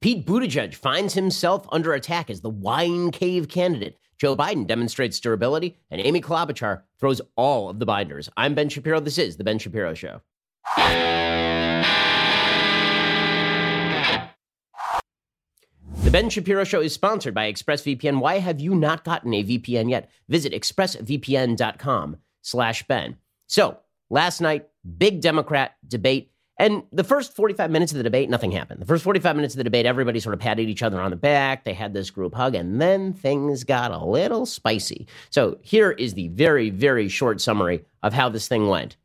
Pete Buttigieg finds himself under attack as the wine cave candidate. Joe Biden demonstrates durability, and Amy Klobuchar throws all of the binders. I'm Ben Shapiro. This is The Ben Shapiro Show. The Ben Shapiro Show is sponsored by ExpressVPN. Why have you not gotten a VPN yet? Visit expressvpn.com slash Ben. So, last night, big Democrat debate and the first 45 minutes of the debate, nothing happened. The first 45 minutes of the debate, everybody sort of patted each other on the back. They had this group hug, and then things got a little spicy. So here is the very, very short summary of how this thing went.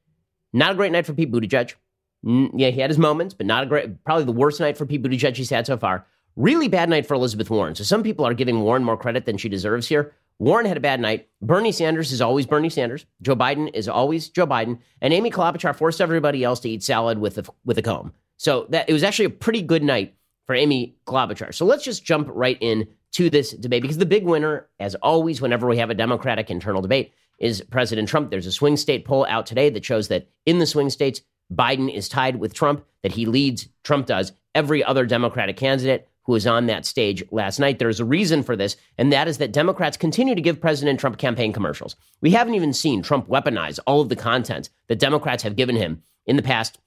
Not a great night for Pete Buttigieg. Yeah, he had his moments, but not a great, probably the worst night for Pete Buttigieg he's had so far. Really bad night for Elizabeth Warren. So some people are giving Warren more credit than she deserves here. Warren had a bad night. Bernie Sanders is always Bernie Sanders. Joe Biden is always Joe Biden. And Amy Klobuchar forced everybody else to eat salad with a, with a comb. So that it was actually a pretty good night for Amy Klobuchar. So let's just jump right in to this debate because the big winner, as always, whenever we have a Democratic internal debate, is President Trump. There's a swing state poll out today that shows that in the swing states, Biden is tied with Trump, that he leads, Trump does, every other Democratic candidate who was on that stage last night. There's a reason for this, and that is that Democrats continue to give President Trump campaign commercials. We haven't even seen Trump weaponize all of the content that Democrats have given him in the past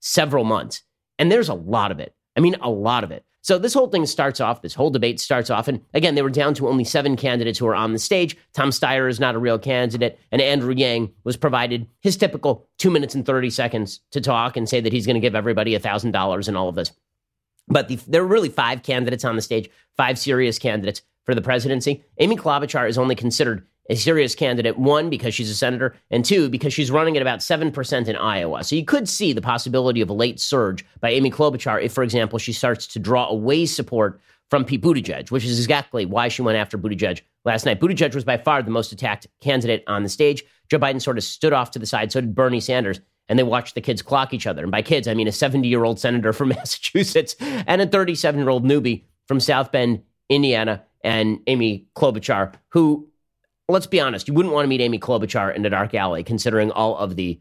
several months. And there's a lot of it. I mean, a lot of it. So this whole thing starts off, this whole debate starts off, and again, they were down to only seven candidates who are on the stage. Tom Steyer is not a real candidate, and Andrew Yang was provided his typical two minutes and 30 seconds to talk and say that he's going to give everybody $1,000 and all of this. But the, there are really five candidates on the stage, five serious candidates for the presidency. Amy Klobuchar is only considered a serious candidate, one, because she's a senator, and two, because she's running at about 7% in Iowa. So you could see the possibility of a late surge by Amy Klobuchar if, for example, she starts to draw away support from Pete Buttigieg, which is exactly why she went after Buttigieg last night. Buttigieg was by far the most attacked candidate on the stage. Joe Biden sort of stood off to the side, so did Bernie Sanders and they watched the kids clock each other. And by kids, I mean a 70 year old senator from Massachusetts and a 37 year old newbie from South Bend, Indiana, and Amy Klobuchar, who, let's be honest, you wouldn't want to meet Amy Klobuchar in a dark alley, considering all of the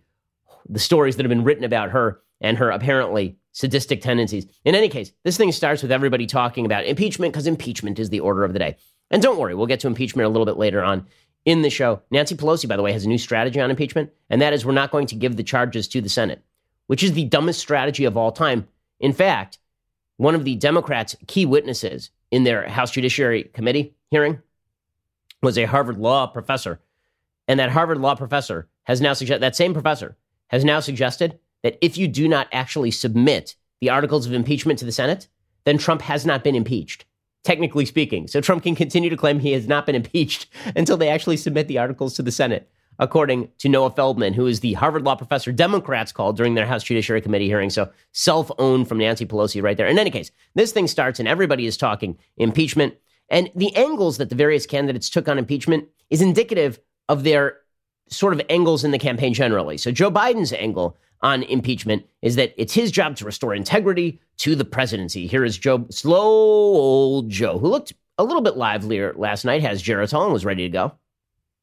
the stories that have been written about her and her apparently sadistic tendencies. In any case, this thing starts with everybody talking about impeachment because impeachment is the order of the day. And don't worry, we'll get to impeachment a little bit later on in the show. Nancy Pelosi, by the way, has a new strategy on impeachment, and that is we're not going to give the charges to the Senate, which is the dumbest strategy of all time. In fact, one of the Democrats' key witnesses in their House Judiciary Committee hearing was a Harvard law professor. And that Harvard law professor has now suggested, that same professor has now suggested that if you do not actually submit the articles of impeachment to the Senate, then Trump has not been impeached technically speaking. So Trump can continue to claim he has not been impeached until they actually submit the articles to the Senate, according to Noah Feldman, who is the Harvard law professor Democrats called during their House Judiciary Committee hearing. So self owned from Nancy Pelosi right there. In any case, this thing starts and everybody is talking impeachment. And the angles that the various candidates took on impeachment is indicative of their sort of angles in the campaign generally. So Joe Biden's angle on impeachment is that it's his job to restore integrity to the presidency. Here is Joe, slow old Joe, who looked a little bit livelier last night, has Geritol and was ready to go.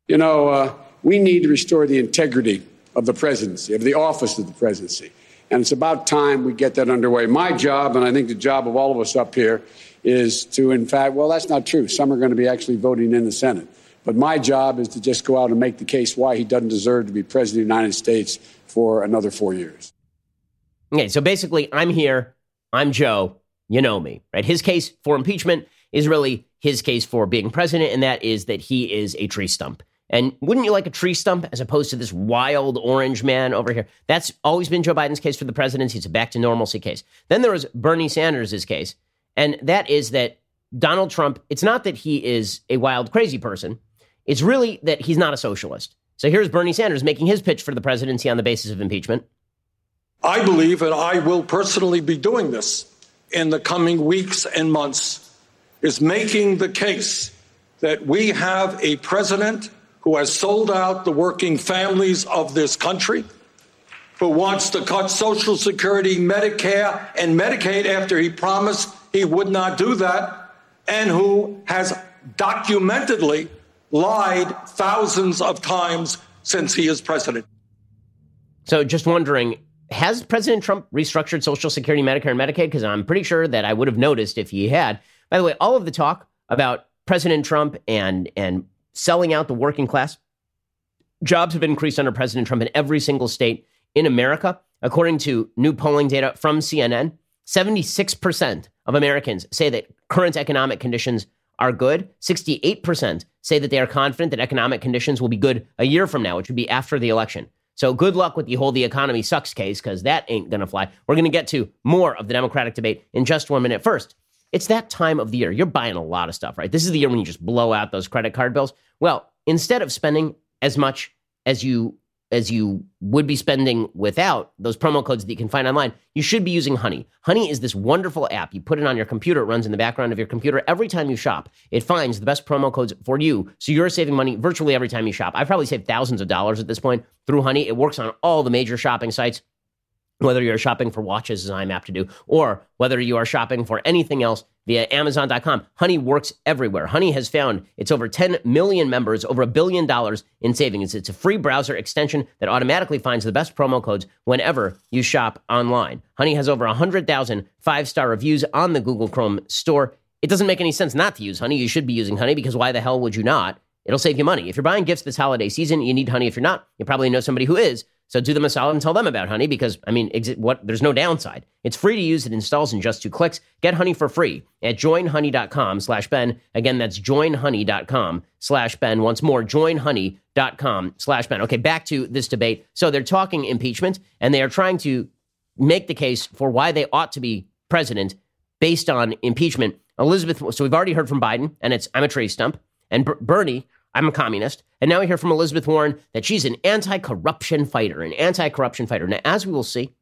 You know, uh, we need to restore the integrity of the presidency, of the office of the presidency. And it's about time we get that underway. My job, and I think the job of all of us up here, is to, in fact, well, that's not true. Some are going to be actually voting in the Senate. But my job is to just go out and make the case why he doesn't deserve to be president of the United States for another four years. Okay, so basically, I'm here. I'm Joe. You know me, right? His case for impeachment is really his case for being president, and that is that he is a tree stump. And wouldn't you like a tree stump as opposed to this wild orange man over here? That's always been Joe Biden's case for the presidency. It's a back to normalcy case. Then there was Bernie Sanders' case, and that is that Donald Trump, it's not that he is a wild, crazy person. It's really that he's not a socialist. So here's Bernie Sanders making his pitch for the presidency on the basis of impeachment. I believe, and I will personally be doing this in the coming weeks and months, is making the case that we have a president who has sold out the working families of this country, who wants to cut Social Security, Medicare, and Medicaid after he promised he would not do that, and who has documentedly lied thousands of times since he is president. So, just wondering, has President Trump restructured Social Security, Medicare, and Medicaid? Because I'm pretty sure that I would have noticed if he had. By the way, all of the talk about President Trump and and selling out the working class, jobs have increased under President Trump in every single state in America. According to new polling data from CNN, 76% of Americans say that current economic conditions are good. 68% say that they are confident that economic conditions will be good a year from now, which would be after the election. So good luck with the whole the economy sucks case because that ain't going to fly. We're going to get to more of the Democratic debate in just one minute. First, it's that time of the year. You're buying a lot of stuff, right? This is the year when you just blow out those credit card bills. Well, instead of spending as much as you as you would be spending without those promo codes that you can find online, you should be using Honey. Honey is this wonderful app. You put it on your computer, it runs in the background of your computer. Every time you shop, it finds the best promo codes for you. So you're saving money virtually every time you shop. I've probably saved thousands of dollars at this point through Honey. It works on all the major shopping sites whether you're shopping for watches, as I'm apt to do, or whether you are shopping for anything else via Amazon.com. Honey works everywhere. Honey has found it's over 10 million members, over a billion dollars in savings. It's a free browser extension that automatically finds the best promo codes whenever you shop online. Honey has over 100,000 five star reviews on the Google Chrome store. It doesn't make any sense not to use Honey. You should be using Honey because why the hell would you not? It'll save you money. If you're buying gifts this holiday season, you need Honey. If you're not, you probably know somebody who is. So do them a solid and tell them about Honey because I mean, what? There's no downside. It's free to use. It installs in just two clicks. Get Honey for free at joinhoney.com/ben. Again, that's joinhoney.com/ben. Once more, joinhoney.com/ben. Okay, back to this debate. So they're talking impeachment, and they are trying to make the case for why they ought to be president based on impeachment. Elizabeth. So we've already heard from Biden, and it's I'm a tree stump, and Bernie I'm a communist. And now we hear from Elizabeth Warren that she's an anti corruption fighter, an anti corruption fighter. Now, as we will see,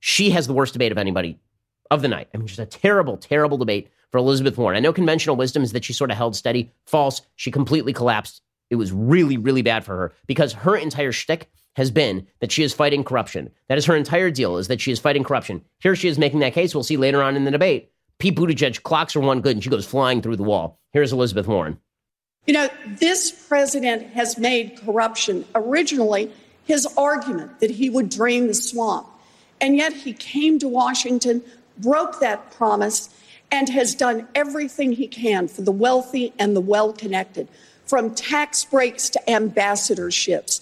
she has the worst debate of anybody of the night. I mean, just a terrible, terrible debate for Elizabeth Warren. I know conventional wisdom is that she sort of held steady. False. She completely collapsed. It was really, really bad for her because her entire shtick has been that she is fighting corruption. That is her entire deal, is that she is fighting corruption. Here she is making that case. We'll see later on in the debate. Pete Buttigieg clocks her one good and she goes flying through the wall. Here's Elizabeth Warren. You know, this president has made corruption originally his argument that he would drain the swamp. And yet he came to Washington, broke that promise, and has done everything he can for the wealthy and the well connected, from tax breaks to ambassadorships.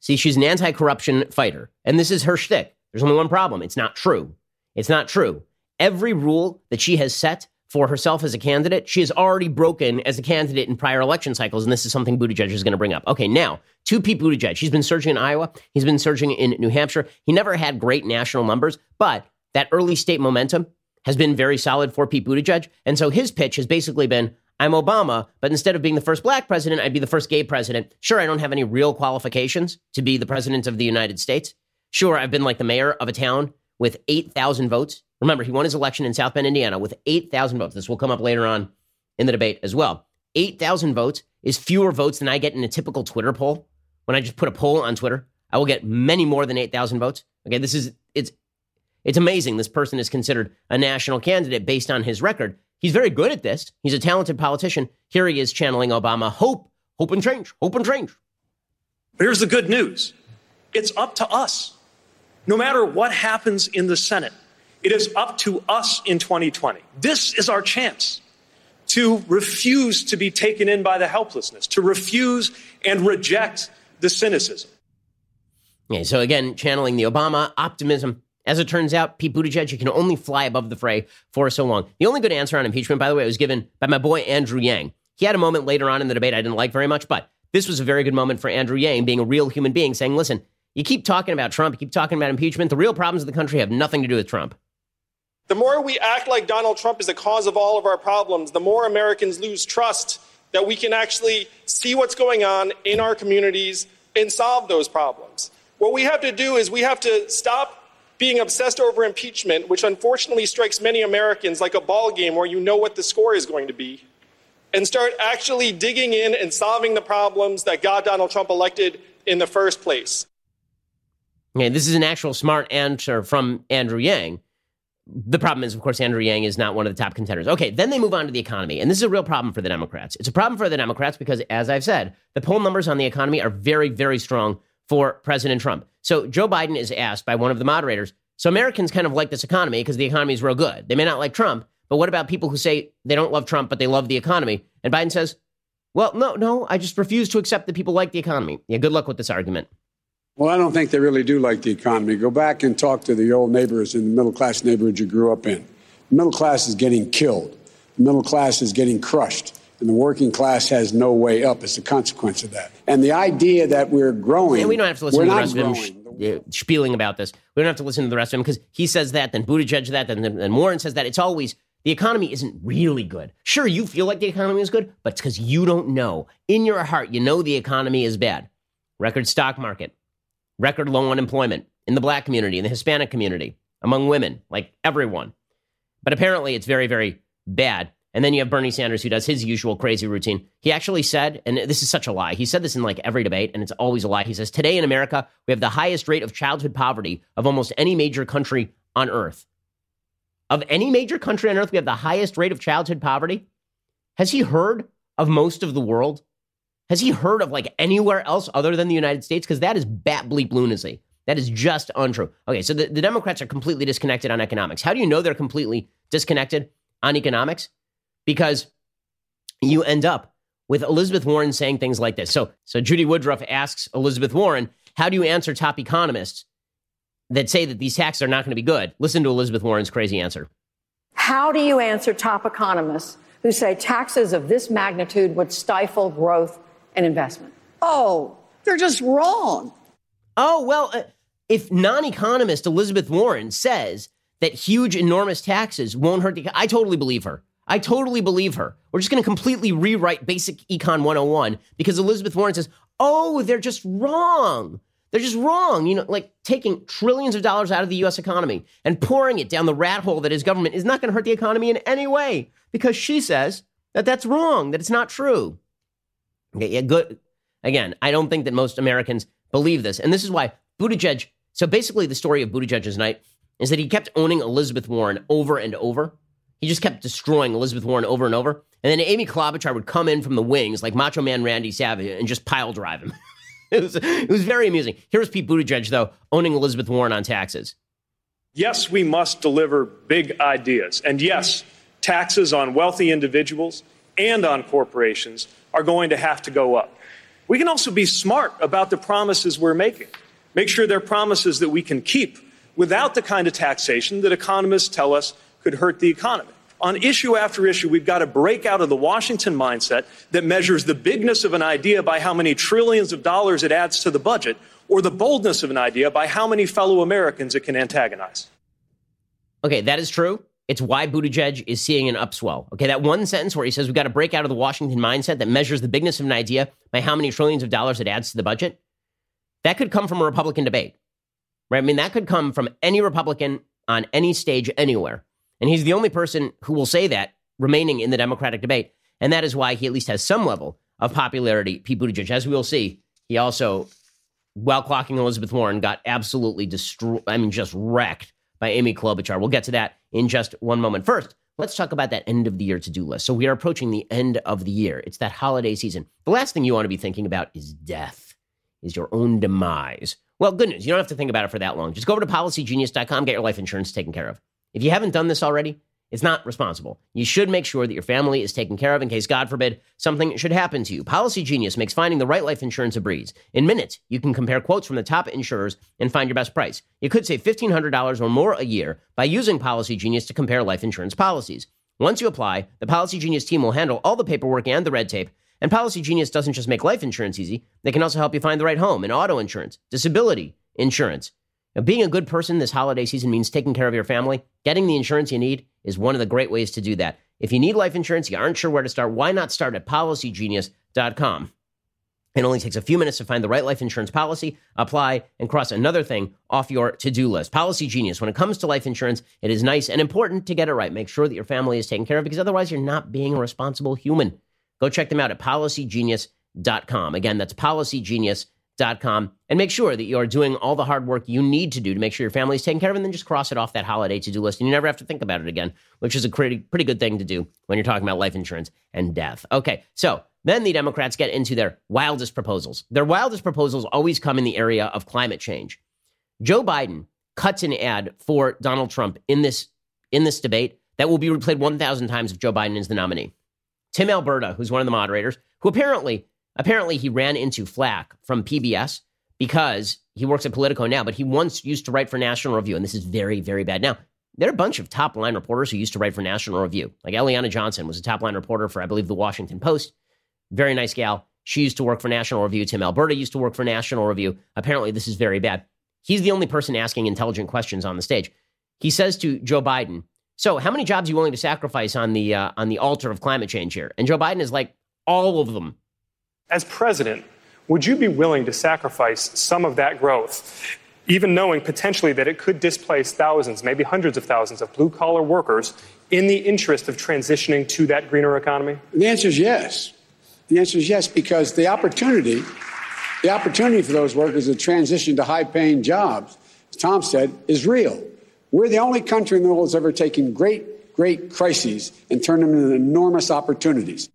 See, she's an anti corruption fighter, and this is her shtick. There's only one problem it's not true. It's not true. Every rule that she has set for herself as a candidate, she has already broken as a candidate in prior election cycles, and this is something Buttigieg is going to bring up. Okay, now to Pete Buttigieg. He's been surging in Iowa. He's been surging in New Hampshire. He never had great national numbers, but that early state momentum has been very solid for Pete Buttigieg. And so his pitch has basically been I'm Obama, but instead of being the first black president, I'd be the first gay president. Sure, I don't have any real qualifications to be the president of the United States. Sure, I've been like the mayor of a town with 8,000 votes Remember, he won his election in South Bend, Indiana with 8,000 votes. This will come up later on in the debate as well. 8,000 votes is fewer votes than I get in a typical Twitter poll. When I just put a poll on Twitter, I will get many more than 8,000 votes. Okay, this is it's it's amazing this person is considered a national candidate based on his record. He's very good at this. He's a talented politician. Here he is channeling Obama. Hope, hope and change, hope and change. Here's the good news. It's up to us. No matter what happens in the Senate, it is up to us in 2020. This is our chance to refuse to be taken in by the helplessness, to refuse and reject the cynicism. Yeah, so again, channeling the Obama optimism. As it turns out, Pete Buttigieg, can only fly above the fray for so long. The only good answer on impeachment, by the way, was given by my boy Andrew Yang. He had a moment later on in the debate I didn't like very much, but this was a very good moment for Andrew Yang, being a real human being, saying, listen, you keep talking about Trump, you keep talking about impeachment. The real problems of the country have nothing to do with Trump. The more we act like Donald Trump is the cause of all of our problems, the more Americans lose trust that we can actually see what's going on in our communities and solve those problems. What we have to do is we have to stop being obsessed over impeachment, which unfortunately strikes many Americans like a ball game where you know what the score is going to be, and start actually digging in and solving the problems that got Donald Trump elected in the first place. Okay, this is an actual smart answer from Andrew Yang the problem is, of course, Andrew Yang is not one of the top contenders. Okay, then they move on to the economy. And this is a real problem for the Democrats. It's a problem for the Democrats because, as I've said, the poll numbers on the economy are very, very strong for President Trump. So Joe Biden is asked by one of the moderators, so Americans kind of like this economy because the economy is real good. They may not like Trump, but what about people who say they don't love Trump, but they love the economy? And Biden says, well, no, no, I just refuse to accept that people like the economy. Yeah, good luck with this argument. Well, I don't think they really do like the economy. Go back and talk to the old neighbors in the middle class neighborhood you grew up in. The middle class is getting killed, the middle class is getting crushed, and the working class has no way up as a consequence of that. And the idea that we're growing. Yeah, we don't have to listen to the rest of him sh- uh, spieling about this. We don't have to listen to the rest of him because he says that, then Buttigieg that, then, then, then Warren says that. It's always the economy isn't really good. Sure, you feel like the economy is good, but it's because you don't know. In your heart, you know the economy is bad. Record stock market, record low unemployment in the black community, in the Hispanic community, among women, like everyone. But apparently, it's very, very bad. And then you have Bernie Sanders, who does his usual crazy routine. He actually said, and this is such a lie, he said this in like every debate, and it's always a lie. He says, Today in America, we have the highest rate of childhood poverty of almost any major country on earth. Of any major country on earth, we have the highest rate of childhood poverty. Has he heard of most of the world? Has he heard of like anywhere else other than the United States? Because that is bat bleep lunacy. That is just untrue. Okay, so the, the Democrats are completely disconnected on economics. How do you know they're completely disconnected on economics? Because you end up with Elizabeth Warren saying things like this. So, so Judy Woodruff asks Elizabeth Warren, "How do you answer top economists that say that these taxes are not going to be good?" Listen to Elizabeth Warren's crazy answer. How do you answer top economists who say taxes of this magnitude would stifle growth and investment? Oh, they're just wrong. Oh, well, uh, if non economist Elizabeth Warren says that huge, enormous taxes won't hurt the I totally believe her. I totally believe her. We're just going to completely rewrite basic econ 101 because Elizabeth Warren says, oh, they're just wrong. They're just wrong. You know, like taking trillions of dollars out of the US economy and pouring it down the rat hole that is government is not going to hurt the economy in any way because she says that that's wrong, that it's not true. Yeah, good. Again, I don't think that most Americans believe this. And this is why Buttigieg. So basically, the story of Buttigieg's night is that he kept owning Elizabeth Warren over and over. He just kept destroying Elizabeth Warren over and over. And then Amy Klobuchar would come in from the wings like Macho Man Randy Savage and just pile drive him. it, was, it was very amusing. Here was Pete Buttigieg, though, owning Elizabeth Warren on taxes. Yes, we must deliver big ideas. And yes, taxes on wealthy individuals and on corporations are going to have to go up. We can also be smart about the promises we're making. Make sure they're promises that we can keep without the kind of taxation that economists tell us could hurt the economy. On issue after issue, we've got to break out of the Washington mindset that measures the bigness of an idea by how many trillions of dollars it adds to the budget, or the boldness of an idea by how many fellow Americans it can antagonize. Okay, that is true. It's why Buttigieg is seeing an upswell. Okay, that one sentence where he says we've got to break out of the Washington mindset that measures the bigness of an idea by how many trillions of dollars it adds to the budget. That could come from a Republican debate, right? I mean, that could come from any Republican on any stage anywhere. And he's the only person who will say that remaining in the Democratic debate. And that is why he at least has some level of popularity, Pete Buttigieg. As we will see, he also, while clocking Elizabeth Warren, got absolutely destroyed, I mean, just wrecked by Amy Klobuchar. We'll get to that in just one moment. First, let's talk about that end of the year to do list. So we are approaching the end of the year. It's that holiday season. The last thing you want to be thinking about is death, is your own demise. Well, good news. You don't have to think about it for that long. Just go over to policygenius.com, get your life insurance taken care of. If you haven't done this already, it's not responsible. You should make sure that your family is taken care of in case, God forbid, something should happen to you. Policy Genius makes finding the right life insurance a breeze. In minutes, you can compare quotes from the top insurers and find your best price. You could save $1,500 or more a year by using Policy Genius to compare life insurance policies. Once you apply, the Policy Genius team will handle all the paperwork and the red tape. And Policy Genius doesn't just make life insurance easy, they can also help you find the right home and auto insurance, disability insurance. Now, being a good person this holiday season means taking care of your family. Getting the insurance you need is one of the great ways to do that. If you need life insurance, you aren't sure where to start, why not start at policygenius.com? It only takes a few minutes to find the right life insurance policy, apply, and cross another thing off your to do list. Policy Genius. When it comes to life insurance, it is nice and important to get it right. Make sure that your family is taken care of because otherwise you're not being a responsible human. Go check them out at policygenius.com. Again, that's policygenius.com. And make sure that you are doing all the hard work you need to do to make sure your family is taken care of, and then just cross it off that holiday to do list. And you never have to think about it again, which is a pretty, pretty good thing to do when you're talking about life insurance and death. Okay, so Then the Democrats get into their wildest proposals. Their wildest proposals always come in the area of climate change. Joe Biden cuts an ad for Donald Trump in this in this debate that will be replayed 1,000 times if Joe Biden is the nominee. Tim Alberta, who's one of the moderators, who apparently apparently he ran into flack from PBS because he works at Politico now, but he once used to write for National Review, and this is very very bad. Now there are a bunch of top line reporters who used to write for National Review, like Eliana Johnson was a top line reporter for I believe the Washington Post. Very nice gal. She used to work for National Review. Tim Alberta used to work for National Review. Apparently, this is very bad. He's the only person asking intelligent questions on the stage. He says to Joe Biden, "So, how many jobs are you willing to sacrifice on the uh, on the altar of climate change here?" And Joe Biden is like, "All of them." As president, would you be willing to sacrifice some of that growth, even knowing potentially that it could displace thousands, maybe hundreds of thousands of blue collar workers in the interest of transitioning to that greener economy? The answer is yes. The answer is yes, because the opportunity, the opportunity for those workers to transition to high paying jobs, as Tom said, is real. We're the only country in the world that's ever taken great, great crises and turned them into enormous opportunities.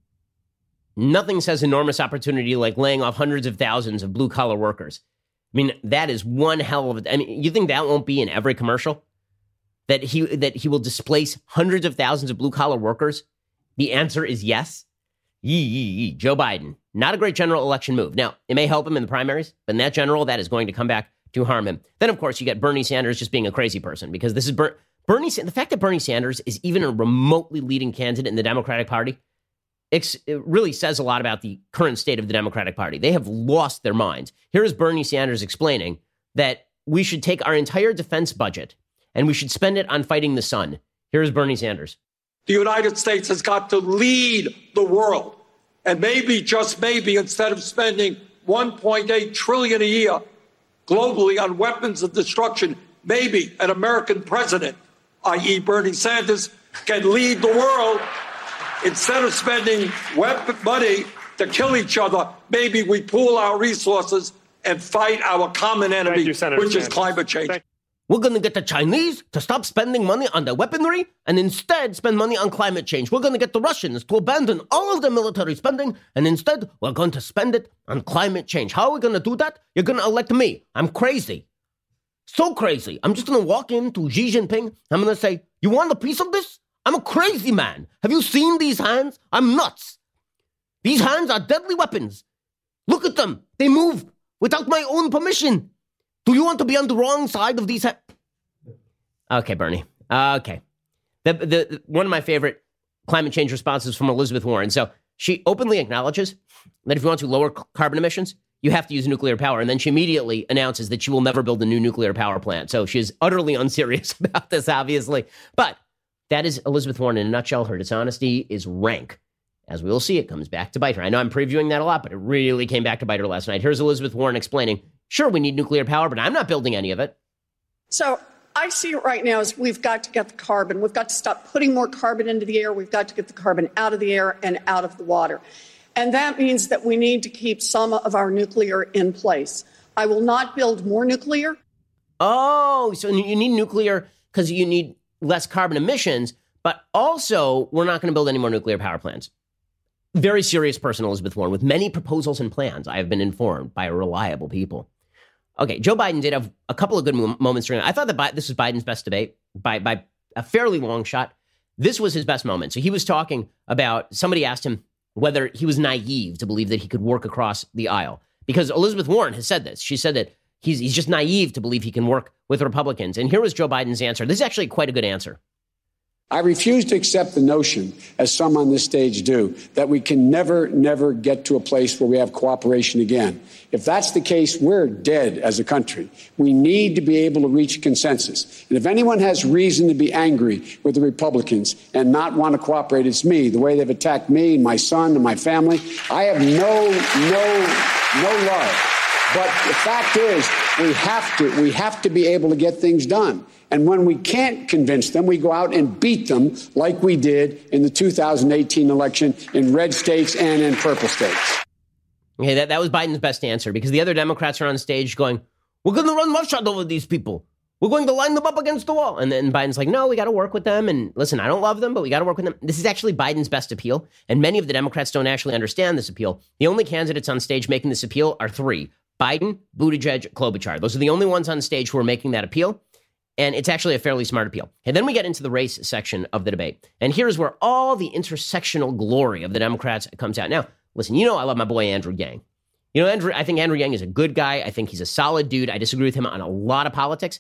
Nothing says enormous opportunity like laying off hundreds of thousands of blue collar workers. I mean, that is one hell of a. I mean, you think that won't be in every commercial? That he that he will displace hundreds of thousands of blue collar workers? The answer is yes. Yee, yee, yee. Joe Biden, not a great general election move. Now, it may help him in the primaries, but in that general, that is going to come back to harm him. Then, of course, you get Bernie Sanders just being a crazy person because this is Ber- Bernie. The fact that Bernie Sanders is even a remotely leading candidate in the Democratic Party, it really says a lot about the current state of the Democratic Party. They have lost their minds. Here is Bernie Sanders explaining that we should take our entire defense budget and we should spend it on fighting the sun. Here is Bernie Sanders. The United States has got to lead the world. And maybe, just maybe, instead of spending 1.8 trillion a year globally on weapons of destruction, maybe an American president, i.e. Bernie Sanders, can lead the world. Instead of spending weapon money to kill each other, maybe we pool our resources and fight our common enemy, you, which is climate change. We're going to get the Chinese to stop spending money on their weaponry and instead spend money on climate change. We're going to get the Russians to abandon all of their military spending and instead we're going to spend it on climate change. How are we going to do that? You're going to elect me. I'm crazy. So crazy. I'm just going to walk into Xi Jinping. I'm going to say, You want a piece of this? I'm a crazy man. Have you seen these hands? I'm nuts. These hands are deadly weapons. Look at them. They move without my own permission. Do you want to be on the wrong side of these? hands? okay, Bernie. Okay. The, the, one of my favorite climate change responses from Elizabeth Warren. So she openly acknowledges that if you want to lower carbon emissions, you have to use nuclear power. And then she immediately announces that she will never build a new nuclear power plant. So she's utterly unserious about this, obviously. But that is Elizabeth Warren in a nutshell. Her dishonesty is rank. As we will see, it comes back to bite her. I know I'm previewing that a lot, but it really came back to bite her last night. Here's Elizabeth Warren explaining Sure, we need nuclear power, but I'm not building any of it. So I see it right now as we've got to get the carbon. We've got to stop putting more carbon into the air. We've got to get the carbon out of the air and out of the water. And that means that we need to keep some of our nuclear in place. I will not build more nuclear. Oh, so you need nuclear because you need less carbon emissions, but also we're not going to build any more nuclear power plants. Very serious person, Elizabeth Warren, with many proposals and plans, I have been informed by reliable people. Okay, Joe Biden did have a couple of good moments during. I thought that this was Biden's best debate by by a fairly long shot. This was his best moment. So he was talking about somebody asked him whether he was naive to believe that he could work across the aisle because Elizabeth Warren has said this. She said that he's he's just naive to believe he can work with Republicans. And here was Joe Biden's answer. This is actually quite a good answer. I refuse to accept the notion, as some on this stage do, that we can never, never get to a place where we have cooperation again. If that's the case, we're dead as a country. We need to be able to reach consensus. And if anyone has reason to be angry with the Republicans and not want to cooperate, it's me. The way they've attacked me my son and my family, I have no, no, no love. But the fact is, we have to, we have to be able to get things done. And when we can't convince them, we go out and beat them like we did in the 2018 election in red states and in purple states. Okay, that, that was Biden's best answer because the other Democrats are on stage going, We're going to run roughshod over these people. We're going to line them up against the wall. And then Biden's like, no, we got to work with them. And listen, I don't love them, but we got to work with them. This is actually Biden's best appeal. And many of the Democrats don't actually understand this appeal. The only candidates on stage making this appeal are three Biden, Buttigieg, Klobuchar. Those are the only ones on stage who are making that appeal. And it's actually a fairly smart appeal. And then we get into the race section of the debate. And here's where all the intersectional glory of the Democrats comes out. Now, listen, you know I love my boy Andrew Yang. You know, Andrew, I think Andrew Yang is a good guy. I think he's a solid dude. I disagree with him on a lot of politics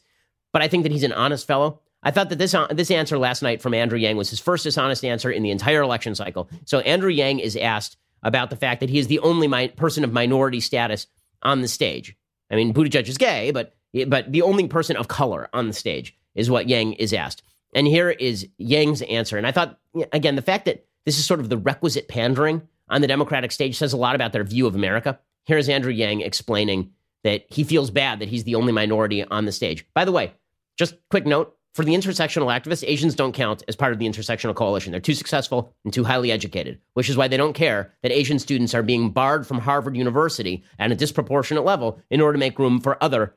but I think that he's an honest fellow. I thought that this uh, this answer last night from Andrew Yang was his first dishonest answer in the entire election cycle. So Andrew Yang is asked about the fact that he is the only mi- person of minority status on the stage. I mean, Buttigieg is gay, but but the only person of color on the stage is what Yang is asked. And here is Yang's answer. And I thought again, the fact that this is sort of the requisite pandering on the Democratic stage says a lot about their view of America. Here's Andrew Yang explaining that he feels bad that he's the only minority on the stage. By the way, just quick note for the intersectional activists, Asians don't count as part of the intersectional coalition. They're too successful and too highly educated, which is why they don't care that Asian students are being barred from Harvard University at a disproportionate level in order to make room for other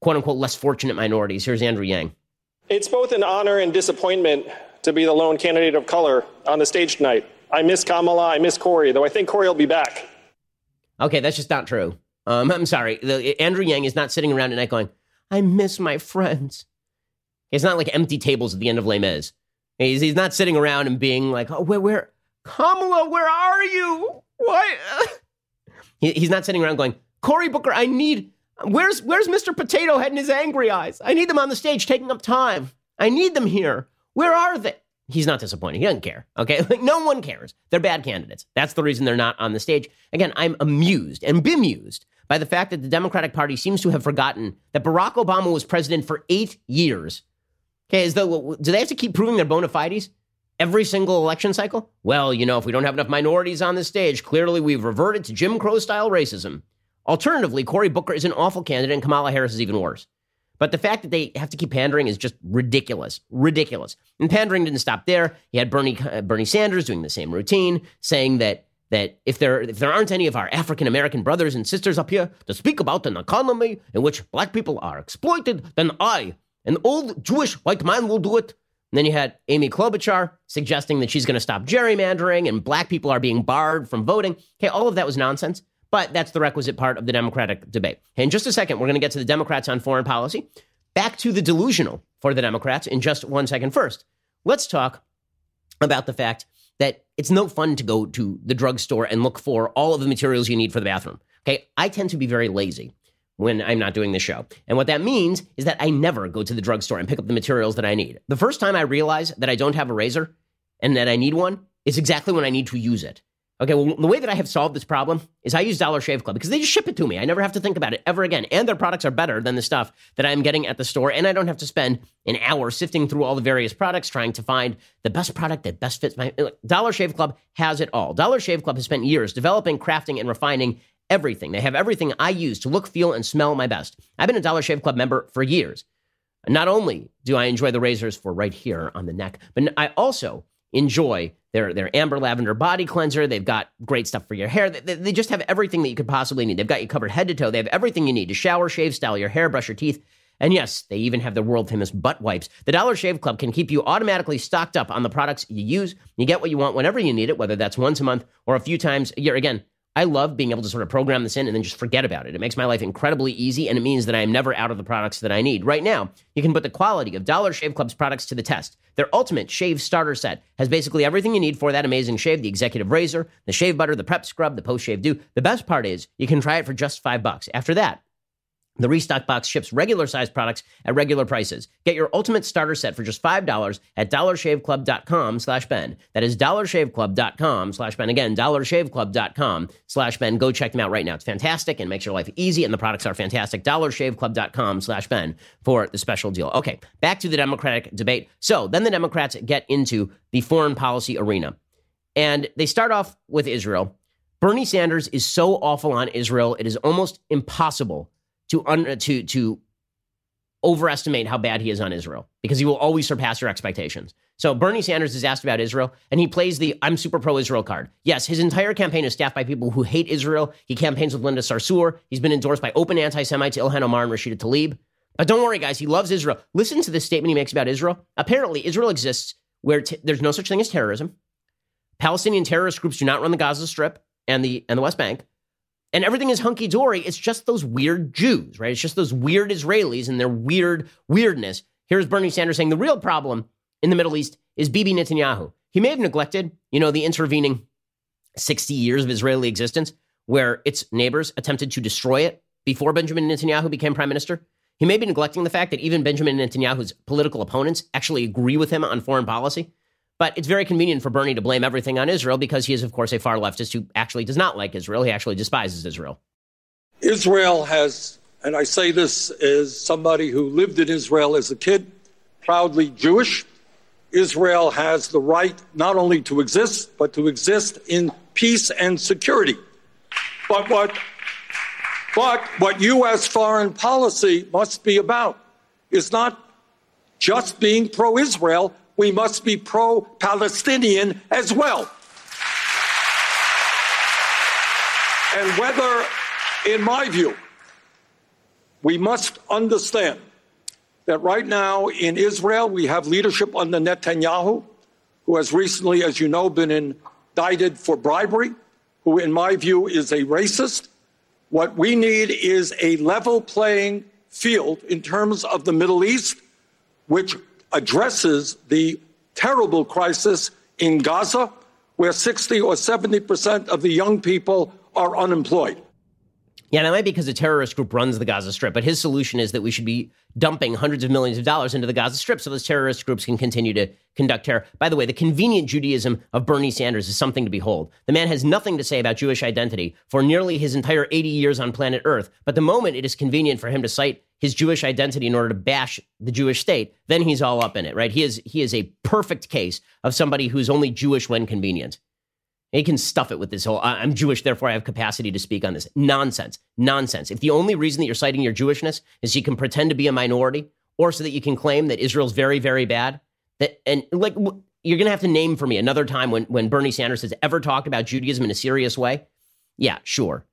quote unquote less fortunate minorities. Here's Andrew Yang. It's both an honor and disappointment to be the lone candidate of color on the stage tonight. I miss Kamala, I miss Cory, though I think Cory will be back. Okay, that's just not true. Um, I'm sorry. The, Andrew Yang is not sitting around at night going, I miss my friends. It's not like empty tables at the end of Les Mis. He's, he's not sitting around and being like, oh, where, where, Kamala, where are you? Why? he, he's not sitting around going, Cory Booker, I need, where's, where's Mr. Potato Head and his angry eyes? I need them on the stage taking up time. I need them here. Where are they? He's not disappointed. He doesn't care. Okay. Like no one cares. They're bad candidates. That's the reason they're not on the stage. Again, I'm amused and bemused by the fact that the Democratic Party seems to have forgotten that Barack Obama was president for eight years. Okay, as though do they have to keep proving their bona fides every single election cycle? Well, you know, if we don't have enough minorities on the stage, clearly we've reverted to Jim Crow style racism. Alternatively, Cory Booker is an awful candidate and Kamala Harris is even worse. But the fact that they have to keep pandering is just ridiculous. Ridiculous. And pandering didn't stop there. You had Bernie, uh, Bernie Sanders doing the same routine, saying that that if there if there aren't any of our African American brothers and sisters up here to speak about an economy in which black people are exploited, then I, an old Jewish white man, will do it. And then you had Amy Klobuchar suggesting that she's going to stop gerrymandering and black people are being barred from voting. Okay, all of that was nonsense, but that's the requisite part of the Democratic debate. In just a second, we're going to get to the Democrats on foreign policy. Back to the delusional for the Democrats in just one second. First, let's talk about the fact that it's no fun to go to the drugstore and look for all of the materials you need for the bathroom. Okay, I tend to be very lazy when I'm not doing the show. And what that means is that I never go to the drugstore and pick up the materials that I need. The first time I realize that I don't have a razor and that I need one is exactly when I need to use it. Okay, well, the way that I have solved this problem is I use Dollar Shave Club because they just ship it to me. I never have to think about it ever again. And their products are better than the stuff that I'm getting at the store. And I don't have to spend an hour sifting through all the various products trying to find the best product that best fits my. Dollar Shave Club has it all. Dollar Shave Club has spent years developing, crafting, and refining everything. They have everything I use to look, feel, and smell my best. I've been a Dollar Shave Club member for years. Not only do I enjoy the razors for right here on the neck, but I also enjoy their, their amber lavender body cleanser. They've got great stuff for your hair. They, they just have everything that you could possibly need. They've got you covered head to toe. They have everything you need to shower, shave, style your hair, brush your teeth. And yes, they even have their world famous butt wipes. The Dollar Shave Club can keep you automatically stocked up on the products you use. You get what you want whenever you need it, whether that's once a month or a few times a year. Again, I love being able to sort of program this in and then just forget about it. It makes my life incredibly easy and it means that I am never out of the products that I need. Right now, you can put the quality of Dollar Shave Club's products to the test. Their ultimate shave starter set has basically everything you need for that amazing shave the executive razor, the shave butter, the prep scrub, the post shave dew. The best part is you can try it for just five bucks. After that, the Restock Box ships regular sized products at regular prices. Get your ultimate starter set for just $5 at dollarshaveclub.com slash Ben. That is dollarshaveclub.com slash Ben. Again, dollarshaveclub.com slash Ben. Go check them out right now. It's fantastic and makes your life easy, and the products are fantastic. dollarshaveclub.com slash Ben for the special deal. Okay, back to the Democratic debate. So then the Democrats get into the foreign policy arena. And they start off with Israel. Bernie Sanders is so awful on Israel, it is almost impossible to un, to to overestimate how bad he is on Israel because he will always surpass your expectations. So Bernie Sanders is asked about Israel and he plays the I'm super pro Israel card. Yes, his entire campaign is staffed by people who hate Israel. He campaigns with Linda Sarsour. He's been endorsed by open anti-Semites Ilhan Omar and Rashida Tlaib. But don't worry, guys. He loves Israel. Listen to this statement he makes about Israel. Apparently, Israel exists where t- there's no such thing as terrorism. Palestinian terrorist groups do not run the Gaza Strip and the and the West Bank, and everything is hunky dory. It's just those weird Jews, right? It's just those weird Israelis and their weird weirdness. Here's Bernie Sanders saying the real problem in the Middle East is Bibi Netanyahu. He may have neglected, you know, the intervening 60 years of Israeli existence where its neighbors attempted to destroy it before Benjamin Netanyahu became prime minister. He may be neglecting the fact that even Benjamin Netanyahu's political opponents actually agree with him on foreign policy. But it's very convenient for Bernie to blame everything on Israel because he is, of course, a far leftist who actually does not like Israel. He actually despises Israel. Israel has, and I say this as somebody who lived in Israel as a kid, proudly Jewish. Israel has the right not only to exist, but to exist in peace and security. But what but what U.S. foreign policy must be about is not just being pro Israel, we must be pro Palestinian as well. And whether, in my view, we must understand that right now in Israel we have leadership under Netanyahu, who has recently, as you know, been indicted for bribery, who, in my view, is a racist what we need is a level playing field in terms of the Middle East, which addresses the terrible crisis in Gaza, where 60 or 70 percent of the young people are unemployed. Yeah, that might be because a terrorist group runs the Gaza Strip, but his solution is that we should be dumping hundreds of millions of dollars into the Gaza Strip so those terrorist groups can continue to conduct terror. By the way, the convenient Judaism of Bernie Sanders is something to behold. The man has nothing to say about Jewish identity for nearly his entire 80 years on planet Earth, but the moment it is convenient for him to cite his Jewish identity in order to bash the Jewish state, then he's all up in it, right? He is he is a perfect case of somebody who's only Jewish when convenient. He can stuff it with this whole I'm Jewish, therefore I have capacity to speak on this. Nonsense. Nonsense. If the only reason that you're citing your Jewishness is you can pretend to be a minority or so that you can claim that Israel's very, very bad, that and like you're gonna have to name for me another time when, when Bernie Sanders has ever talked about Judaism in a serious way. Yeah, sure.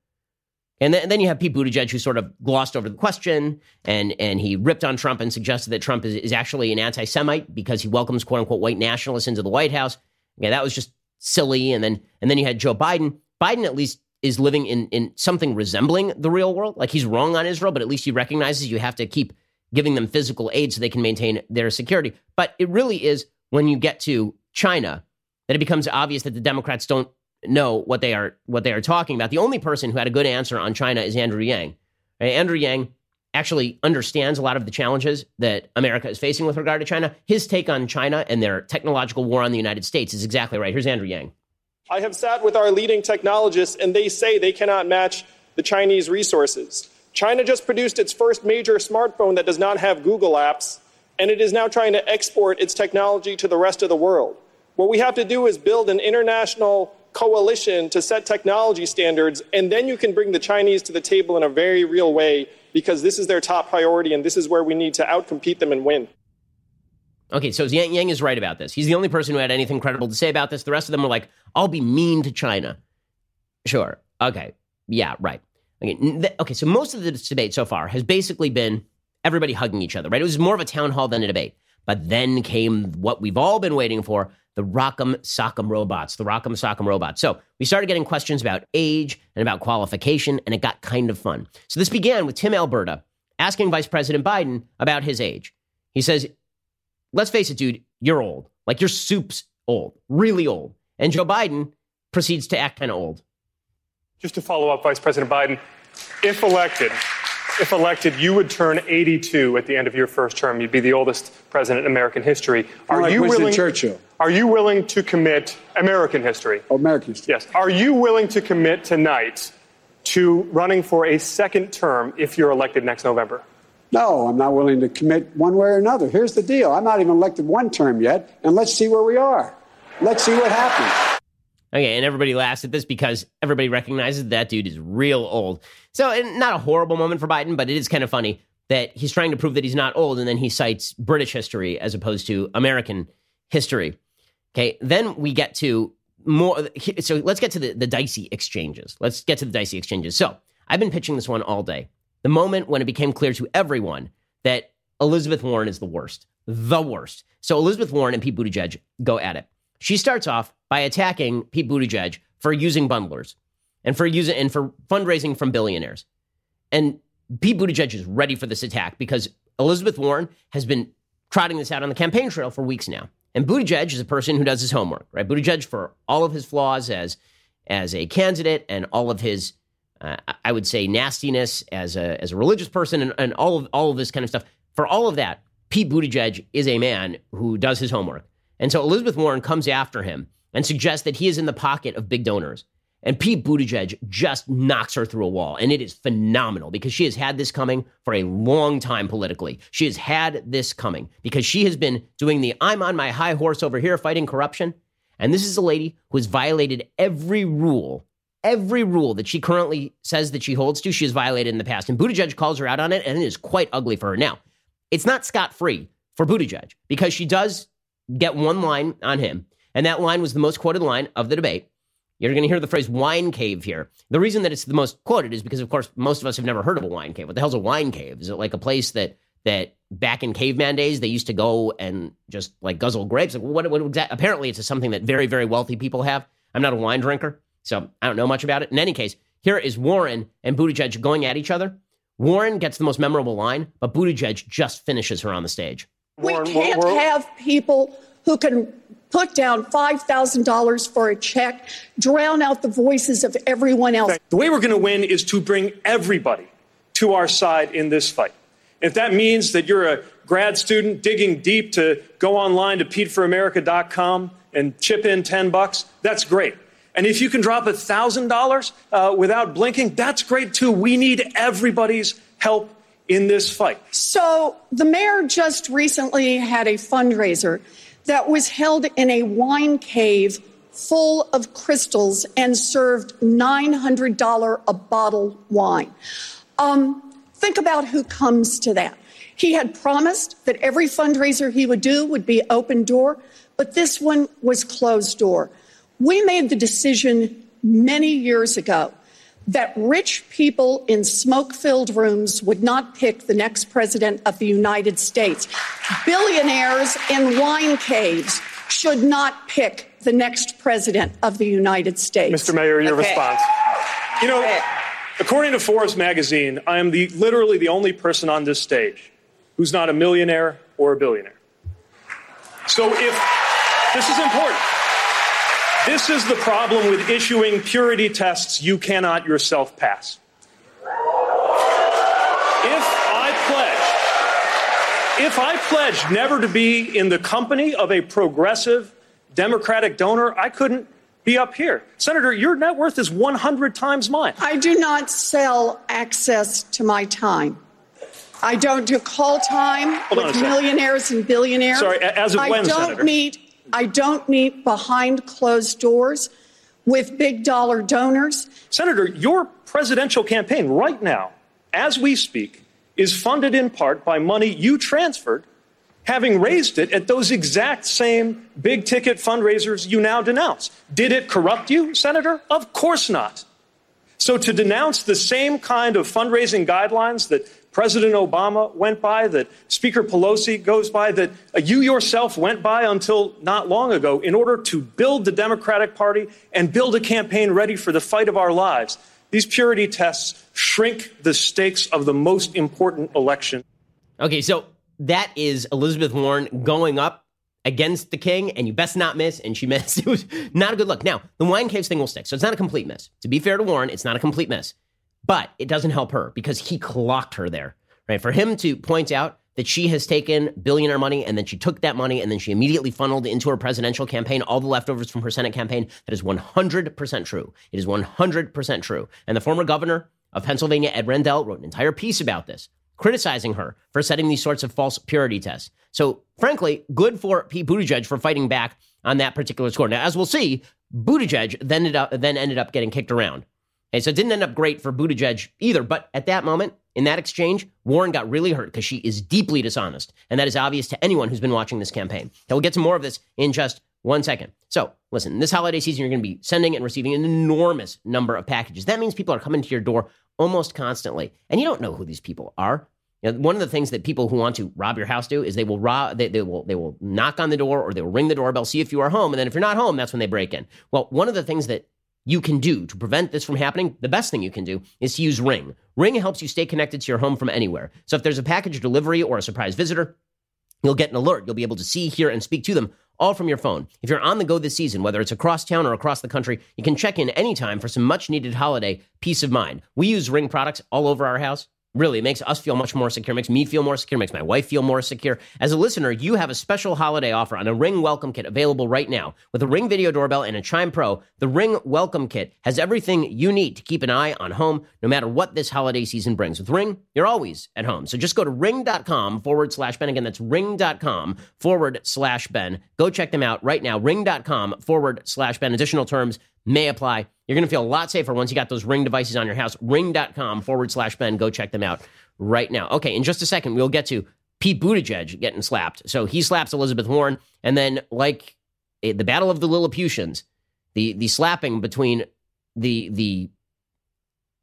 And then, and then you have Pete Buttigieg, who sort of glossed over the question and, and he ripped on Trump and suggested that Trump is, is actually an anti Semite because he welcomes quote unquote white nationalists into the White House. Yeah, that was just silly. And then and then you had Joe Biden. Biden at least is living in in something resembling the real world. Like he's wrong on Israel, but at least he recognizes you have to keep giving them physical aid so they can maintain their security. But it really is when you get to China that it becomes obvious that the Democrats don't know what they are what they are talking about. The only person who had a good answer on China is Andrew Yang. Andrew Yang actually understands a lot of the challenges that America is facing with regard to China. His take on China and their technological war on the United States is exactly right. Here's Andrew Yang. I have sat with our leading technologists, and they say they cannot match the Chinese resources. China just produced its first major smartphone that does not have Google apps, and it is now trying to export its technology to the rest of the world. What we have to do is build an international coalition to set technology standards, and then you can bring the Chinese to the table in a very real way because this is their top priority and this is where we need to outcompete them and win. Okay, so Yang, Yang is right about this. He's the only person who had anything credible to say about this. The rest of them were like, I'll be mean to China. Sure. Okay. Yeah, right. Okay, okay so most of the debate so far has basically been everybody hugging each other, right? It was more of a town hall than a debate. But then came what we've all been waiting for the Rock'em Sock'em robots, the Rock'em Sock'em robots. So we started getting questions about age and about qualification, and it got kind of fun. So this began with Tim Alberta asking Vice President Biden about his age. He says, Let's face it, dude, you're old. Like your soup's old, really old. And Joe Biden proceeds to act kind of old. Just to follow up, Vice President Biden, if elected, if elected, you would turn 82 at the end of your first term. You'd be the oldest president in American history. Are like you Winston willing? Churchill. Are you willing to commit American history? Oh, American history. Yes. Are you willing to commit tonight to running for a second term if you're elected next November? No, I'm not willing to commit one way or another. Here's the deal: I'm not even elected one term yet, and let's see where we are. Let's see what happens. Okay, and everybody laughs at this because everybody recognizes that dude is real old. So, not a horrible moment for Biden, but it is kind of funny that he's trying to prove that he's not old, and then he cites British history as opposed to American history. Okay, then we get to more. So let's get to the, the dicey exchanges. Let's get to the dicey exchanges. So I've been pitching this one all day. The moment when it became clear to everyone that Elizabeth Warren is the worst, the worst. So Elizabeth Warren and Pete Buttigieg go at it. She starts off by attacking Pete Buttigieg for using bundlers and for using and for fundraising from billionaires. And Pete Buttigieg is ready for this attack because Elizabeth Warren has been trotting this out on the campaign trail for weeks now. And Buttigieg is a person who does his homework, right? Buttigieg, for all of his flaws as as a candidate and all of his, uh, I would say, nastiness as a as a religious person and, and all of all of this kind of stuff. For all of that, Pete Buttigieg is a man who does his homework. And so Elizabeth Warren comes after him and suggests that he is in the pocket of big donors. And Pete Buttigieg just knocks her through a wall. And it is phenomenal because she has had this coming for a long time politically. She has had this coming because she has been doing the I'm on my high horse over here fighting corruption. And this is a lady who has violated every rule, every rule that she currently says that she holds to, she has violated in the past. And Buttigieg calls her out on it, and it is quite ugly for her. Now, it's not scot free for Buttigieg because she does get one line on him. And that line was the most quoted line of the debate. You're going to hear the phrase wine cave here. The reason that it's the most quoted is because, of course, most of us have never heard of a wine cave. What the hell's a wine cave? Is it like a place that that back in caveman days they used to go and just like guzzle grapes? Like what, what exactly? Apparently, it's something that very, very wealthy people have. I'm not a wine drinker, so I don't know much about it. In any case, here is Warren and Buttigieg going at each other. Warren gets the most memorable line, but Buttigieg just finishes her on the stage. We can't have people who can put down $5,000 for a check, drown out the voices of everyone else. The way we're going to win is to bring everybody to our side in this fight. If that means that you're a grad student digging deep to go online to PeteForAmerica.com and chip in 10 bucks, that's great. And if you can drop $1,000 uh, without blinking, that's great too. We need everybody's help in this fight. So the mayor just recently had a fundraiser that was held in a wine cave full of crystals and served $900 a bottle wine. Um, think about who comes to that. He had promised that every fundraiser he would do would be open door, but this one was closed door. We made the decision many years ago that rich people in smoke filled rooms would not pick the next president of the United States. Billionaires in wine caves should not pick the next president of the United States. Mr. Mayor, your okay. response. You know, according to Forbes magazine, I am the, literally the only person on this stage who's not a millionaire or a billionaire. So if this is important. This is the problem with issuing purity tests you cannot yourself pass. If I pledge, if I pledge never to be in the company of a progressive Democratic donor, I couldn't be up here. Senator, your net worth is 100 times mine. I do not sell access to my time. I don't do call time Hold with millionaires and billionaires. Sorry, as of when, I don't Senator? meet I don't meet behind closed doors with big dollar donors. Senator, your presidential campaign right now, as we speak, is funded in part by money you transferred, having raised it at those exact same big ticket fundraisers you now denounce. Did it corrupt you, Senator? Of course not. So to denounce the same kind of fundraising guidelines that President Obama went by, that Speaker Pelosi goes by, that you yourself went by until not long ago in order to build the Democratic Party and build a campaign ready for the fight of our lives. These purity tests shrink the stakes of the most important election. Okay, so that is Elizabeth Warren going up against the king, and you best not miss. And she missed. It was not a good look. Now, the wine caves thing will stick. So it's not a complete miss. To be fair to Warren, it's not a complete miss. But it doesn't help her because he clocked her there, right? For him to point out that she has taken billionaire money and then she took that money and then she immediately funneled into her presidential campaign all the leftovers from her Senate campaign. That is 100% true. It is 100% true. And the former governor of Pennsylvania, Ed Rendell, wrote an entire piece about this, criticizing her for setting these sorts of false purity tests. So, frankly, good for Pete Buttigieg for fighting back on that particular score. Now, as we'll see, Buttigieg then ended up, then ended up getting kicked around. And so it didn't end up great for Buttigieg either. But at that moment, in that exchange, Warren got really hurt because she is deeply dishonest. And that is obvious to anyone who's been watching this campaign. And we'll get to more of this in just one second. So, listen, this holiday season, you're going to be sending and receiving an enormous number of packages. That means people are coming to your door almost constantly. And you don't know who these people are. You know, one of the things that people who want to rob your house do is they will rob, they, they will they will knock on the door or they will ring the doorbell, see if you are home, and then if you're not home, that's when they break in. Well, one of the things that you can do to prevent this from happening, the best thing you can do is to use Ring. Ring helps you stay connected to your home from anywhere. So if there's a package delivery or a surprise visitor, you'll get an alert. You'll be able to see, hear, and speak to them all from your phone. If you're on the go this season, whether it's across town or across the country, you can check in anytime for some much needed holiday peace of mind. We use Ring products all over our house. Really, it makes us feel much more secure, makes me feel more secure, makes my wife feel more secure. As a listener, you have a special holiday offer on a Ring Welcome Kit available right now. With a Ring Video Doorbell and a Chime Pro, the Ring Welcome Kit has everything you need to keep an eye on home no matter what this holiday season brings. With Ring, you're always at home. So just go to ring.com forward slash Ben. Again, that's ring.com forward slash Ben. Go check them out right now. Ring.com forward slash Ben. Additional terms may apply. You're going to feel a lot safer once you got those ring devices on your house. Ring.com forward slash Ben. Go check them out right now. Okay, in just a second, we'll get to Pete Buttigieg getting slapped. So he slaps Elizabeth Warren, and then like eh, the Battle of the Lilliputians, the the slapping between the the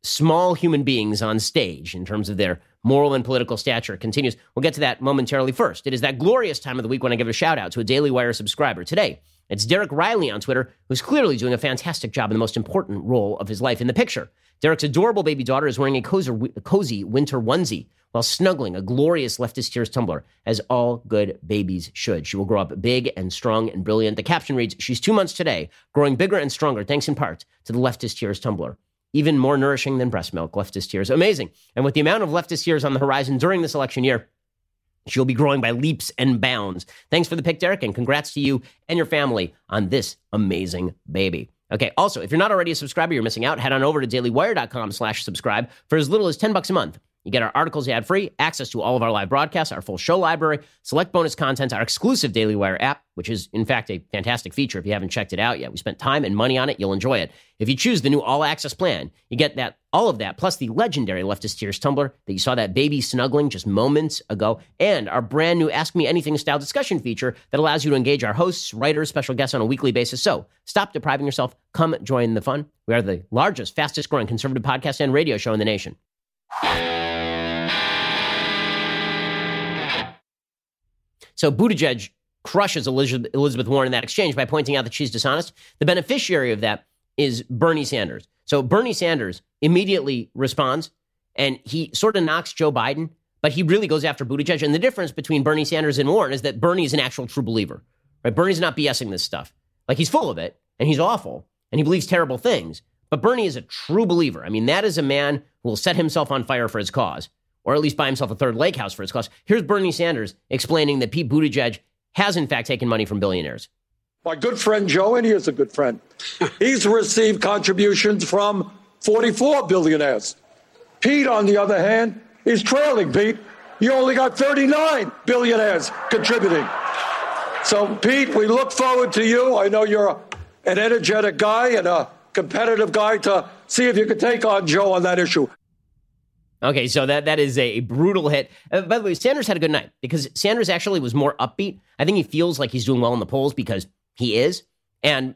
small human beings on stage in terms of their moral and political stature continues. We'll get to that momentarily. First, it is that glorious time of the week when I give a shout out to a Daily Wire subscriber. Today, it's Derek Riley on Twitter, who's clearly doing a fantastic job in the most important role of his life in the picture. Derek's adorable baby daughter is wearing a cozy, winter onesie while snuggling a glorious leftist tears tumbler, as all good babies should. She will grow up big and strong and brilliant. The caption reads, She's two months today, growing bigger and stronger, thanks in part to the leftist tears tumbler. Even more nourishing than breast milk, leftist tears. Amazing. And with the amount of leftist tears on the horizon during this election year, She'll be growing by leaps and bounds. Thanks for the pick, Derek, and congrats to you and your family on this amazing baby. Okay, also, if you're not already a subscriber, you're missing out. Head on over to dailywire.com slash subscribe for as little as 10 bucks a month. You get our articles ad free, access to all of our live broadcasts, our full show library, select bonus content, our exclusive Daily Wire app, which is, in fact, a fantastic feature if you haven't checked it out yet. We spent time and money on it. You'll enjoy it. If you choose the new all access plan, you get that all of that, plus the legendary Leftist Tears Tumbler that you saw that baby snuggling just moments ago, and our brand new Ask Me Anything style discussion feature that allows you to engage our hosts, writers, special guests on a weekly basis. So stop depriving yourself. Come join the fun. We are the largest, fastest growing conservative podcast and radio show in the nation. So Buttigieg crushes Elizabeth Warren in that exchange by pointing out that she's dishonest. The beneficiary of that is Bernie Sanders. So Bernie Sanders immediately responds and he sort of knocks Joe Biden, but he really goes after Buttigieg. And the difference between Bernie Sanders and Warren is that Bernie is an actual true believer. Right? Bernie's not BSing this stuff. Like he's full of it and he's awful and he believes terrible things. But Bernie is a true believer. I mean, that is a man who will set himself on fire for his cause or at least buy himself a third lake house for his cost. Here's Bernie Sanders explaining that Pete Buttigieg has, in fact, taken money from billionaires. My good friend Joe, and he is a good friend, he's received contributions from 44 billionaires. Pete, on the other hand, is trailing Pete. You only got 39 billionaires contributing. So, Pete, we look forward to you. I know you're a, an energetic guy and a competitive guy to see if you can take on Joe on that issue. Okay, so that that is a brutal hit. Uh, by the way, Sanders had a good night because Sanders actually was more upbeat. I think he feels like he's doing well in the polls because he is, and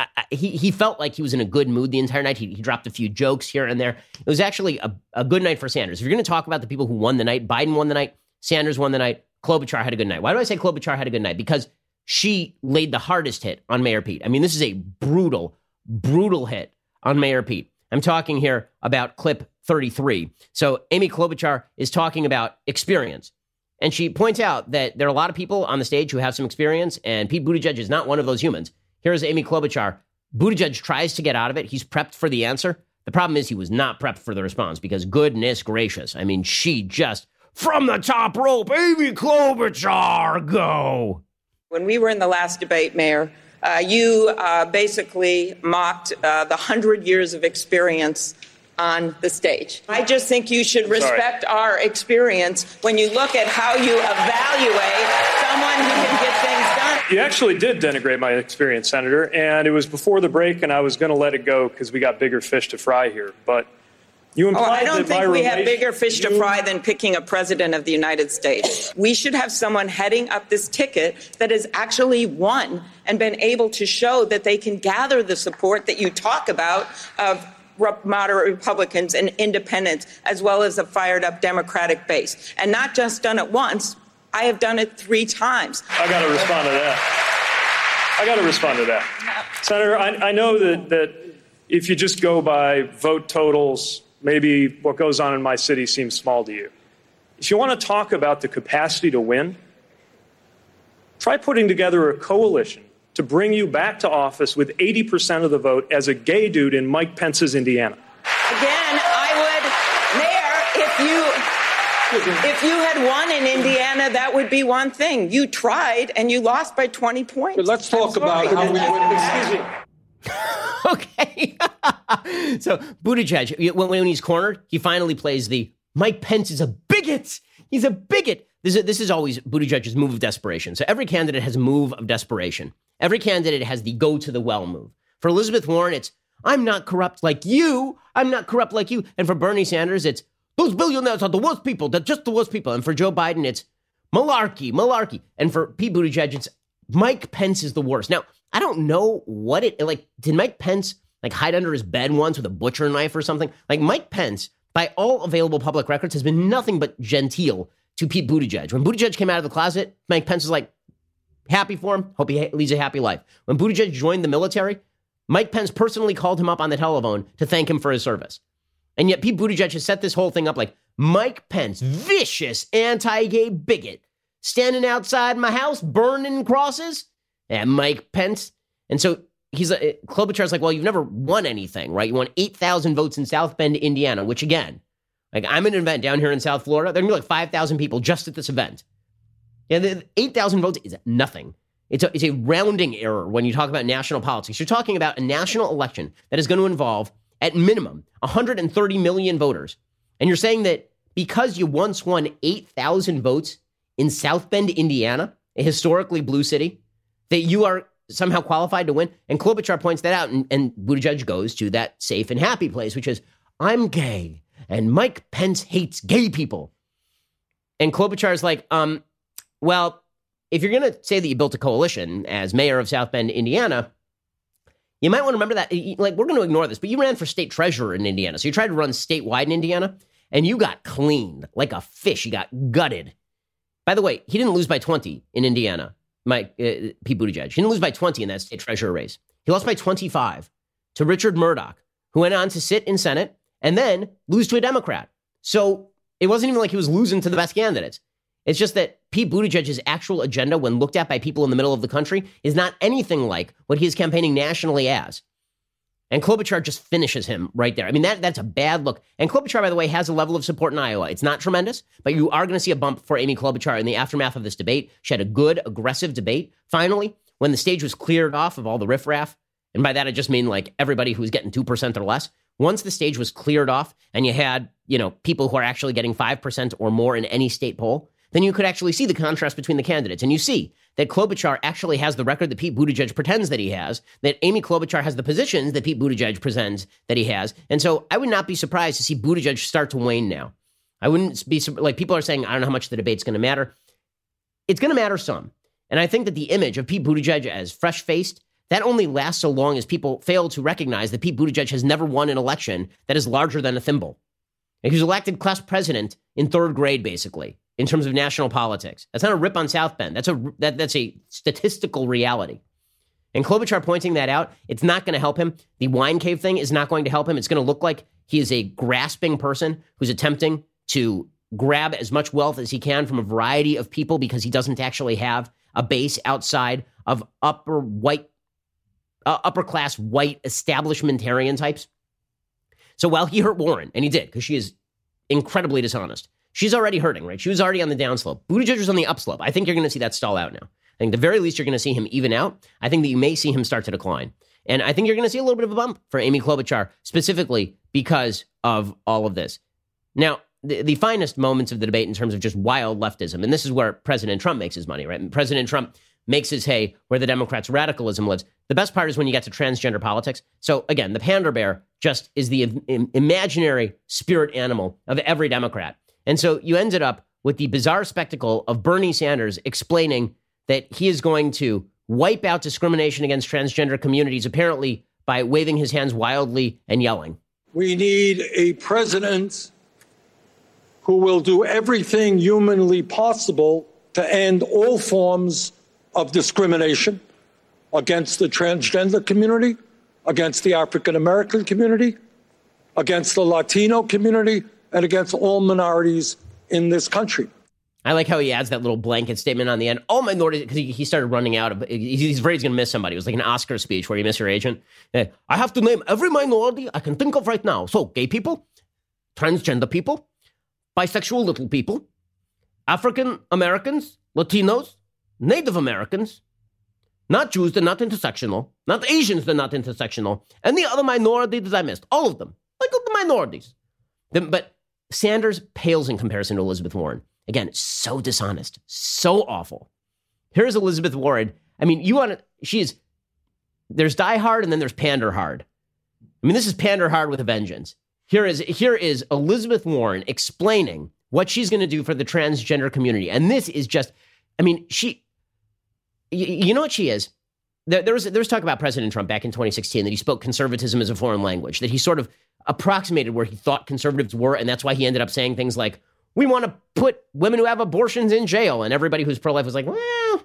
I, I, he he felt like he was in a good mood the entire night. He, he dropped a few jokes here and there. It was actually a, a good night for Sanders. If you're going to talk about the people who won the night, Biden won the night, Sanders won the night, Klobuchar had a good night. Why do I say Klobuchar had a good night? Because she laid the hardest hit on Mayor Pete. I mean, this is a brutal, brutal hit on Mayor Pete. I'm talking here about clip 33. So Amy Klobuchar is talking about experience. And she points out that there are a lot of people on the stage who have some experience, and Pete Buttigieg is not one of those humans. Here's Amy Klobuchar. Buttigieg tries to get out of it. He's prepped for the answer. The problem is he was not prepped for the response because goodness gracious. I mean, she just from the top rope, Amy Klobuchar, go. When we were in the last debate, Mayor, uh, you uh, basically mocked uh, the hundred years of experience on the stage. I just think you should respect Sorry. our experience when you look at how you evaluate someone who can get things done. You actually did denigrate my experience, Senator, and it was before the break, and I was going to let it go because we got bigger fish to fry here. But you oh, I don't think we have bigger fish to fry than picking a president of the United States. We should have someone heading up this ticket that has actually won and been able to show that they can gather the support that you talk about of moderate Republicans and independents, as well as a fired up Democratic base. And not just done it once, I have done it three times. I got to respond to that. I got to respond to that. Senator, I, I know that, that if you just go by vote totals, maybe what goes on in my city seems small to you. If you want to talk about the capacity to win, try putting together a coalition to bring you back to office with 80% of the vote as a gay dude in Mike Pence's Indiana. Again, I would, Mayor, if you if you had won in Indiana, that would be one thing. You tried and you lost by 20 points. But let's talk about how we win. okay. so Buttigieg, when, when he's cornered, he finally plays the Mike Pence is a bigot. He's a bigot. This is, this is always Buttigieg's move of desperation. So every candidate has a move of desperation. Every candidate has the go to the well move. For Elizabeth Warren, it's I'm not corrupt like you. I'm not corrupt like you. And for Bernie Sanders, it's those billionaires are the worst people. They're just the worst people. And for Joe Biden, it's malarkey, malarkey. And for Pete Buttigieg, it's Mike Pence is the worst. Now, I don't know what it like. Did Mike Pence like hide under his bed once with a butcher knife or something? Like Mike Pence, by all available public records, has been nothing but genteel to Pete Buttigieg. When Buttigieg came out of the closet, Mike Pence was like, happy for him. Hope he leads a happy life. When Buttigieg joined the military, Mike Pence personally called him up on the telephone to thank him for his service. And yet Pete Buttigieg has set this whole thing up like Mike Pence, vicious anti-gay bigot, standing outside my house burning crosses. And Mike Pence. And so he's uh, Klobuchar's like, well, you've never won anything, right? You won 8,000 votes in South Bend, Indiana, which again, like I'm at an event down here in South Florida. There are gonna be like 5,000 people just at this event. Yeah, the 8,000 votes is nothing. It's a, it's a rounding error when you talk about national politics. You're talking about a national election that is going to involve, at minimum, 130 million voters. And you're saying that because you once won 8,000 votes in South Bend, Indiana, a historically blue city, that you are somehow qualified to win. And Klobuchar points that out, and, and Buttigieg goes to that safe and happy place, which is, I'm gay, and Mike Pence hates gay people. And Klobuchar is like, um, well, if you're going to say that you built a coalition as mayor of South Bend, Indiana, you might want to remember that. Like, we're going to ignore this, but you ran for state treasurer in Indiana. So you tried to run statewide in Indiana, and you got cleaned like a fish. You got gutted. By the way, he didn't lose by 20 in Indiana, Mike, uh, Pete Buttigieg. He didn't lose by 20 in that state treasurer race. He lost by 25 to Richard Mourdock, who went on to sit in Senate and then lose to a Democrat. So it wasn't even like he was losing to the best candidates. It's just that Pete Buttigieg's actual agenda, when looked at by people in the middle of the country, is not anything like what he is campaigning nationally as. And Klobuchar just finishes him right there. I mean, that that's a bad look. And Klobuchar, by the way, has a level of support in Iowa. It's not tremendous, but you are going to see a bump for Amy Klobuchar in the aftermath of this debate. She had a good, aggressive debate. Finally, when the stage was cleared off of all the riffraff, and by that I just mean like everybody who's getting 2% or less, once the stage was cleared off and you had, you know, people who are actually getting 5% or more in any state poll, then you could actually see the contrast between the candidates. And you see that Klobuchar actually has the record that Pete Buttigieg pretends that he has, that Amy Klobuchar has the positions that Pete Buttigieg pretends that he has. And so I would not be surprised to see Buttigieg start to wane now. I wouldn't be like people are saying, I don't know how much the debate's going to matter. It's going to matter some. And I think that the image of Pete Buttigieg as fresh faced, that only lasts so long as people fail to recognize that Pete Buttigieg has never won an election that is larger than a thimble. And he was elected class president in third grade, basically in terms of national politics. That's not a rip on South Bend. That's a that, that's a statistical reality. And Klobuchar pointing that out, it's not going to help him. The wine cave thing is not going to help him. It's going to look like he is a grasping person who's attempting to grab as much wealth as he can from a variety of people because he doesn't actually have a base outside of upper white, uh, upper class white establishmentarian types. So while he hurt Warren, and he did because she is incredibly dishonest, She's already hurting, right? She was already on the downslope. Buttigieg was on the upslope. I think you're going to see that stall out now. I think the very least you're going to see him even out. I think that you may see him start to decline. And I think you're going to see a little bit of a bump for Amy Klobuchar, specifically because of all of this. Now, the, the finest moments of the debate in terms of just wild leftism, and this is where President Trump makes his money, right? President Trump makes his hay where the Democrats' radicalism lives. The best part is when you get to transgender politics. So again, the pander bear just is the imaginary spirit animal of every Democrat. And so you ended up with the bizarre spectacle of Bernie Sanders explaining that he is going to wipe out discrimination against transgender communities, apparently by waving his hands wildly and yelling. We need a president who will do everything humanly possible to end all forms of discrimination against the transgender community, against the African American community, against the Latino community, and against all minorities in this country. I like how he adds that little blanket statement on the end. Oh, all minorities, because he, he, started running out of. He's afraid he's going to miss somebody. It was like an Oscar speech where you miss your agent. I have to name every minority I can think of right now. So, gay people, transgender people, bisexual little people, African Americans, Latinos, Native Americans, not Jews, they're not intersectional, not Asians, they're not intersectional, the other minorities that I missed, all of them, like the minorities. But Sanders pales in comparison to Elizabeth Warren. Again, so dishonest, so awful. Here's Elizabeth Warren. I mean, you want to, she's, there's Die Hard and then there's Pander Hard. I mean, this is Pander Hard with a vengeance. Here is, here is Elizabeth Warren explaining what she's going to do for the transgender community. And this is just, I mean, she, you, you know what she is? There, there was there was talk about President Trump back in 2016 that he spoke conservatism as a foreign language, that he sort of approximated where he thought conservatives were, and that's why he ended up saying things like, we want to put women who have abortions in jail. And everybody who's pro life was like, well,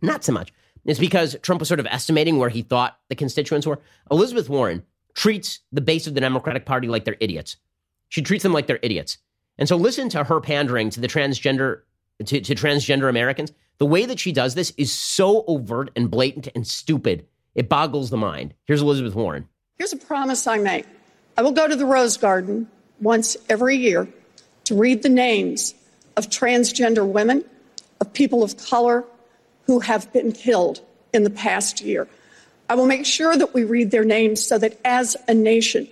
not so much. It's because Trump was sort of estimating where he thought the constituents were. Elizabeth Warren treats the base of the Democratic Party like they're idiots. She treats them like they're idiots. And so listen to her pandering to the transgender to, to transgender Americans. The way that she does this is so overt and blatant and stupid. It boggles the mind. Here's Elizabeth Warren. Here's a promise I make. I will go to the Rose Garden once every year to read the names of transgender women, of people of color who have been killed in the past year. I will make sure that we read their names so that as a nation,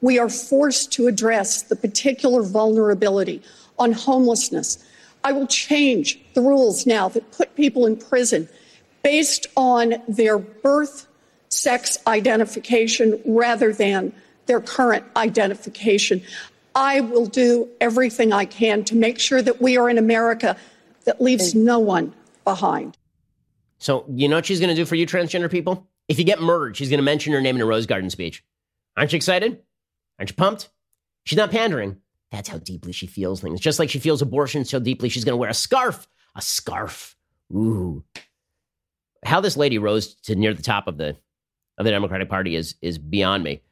we are forced to address the particular vulnerability on homelessness. I will change the rules now that put people in prison based on their birth sex identification rather than their current identification. I will do everything I can to make sure that we are in America that leaves no one behind. So, you know what she's going to do for you, transgender people? If you get murdered, she's going to mention your name in a Rose Garden speech. Aren't you excited? Aren't you pumped? She's not pandering. That's how deeply she feels things. Just like she feels abortion so deeply, she's going to wear a scarf. A scarf. Ooh. How this lady rose to near the top of the of the Democratic Party is is beyond me.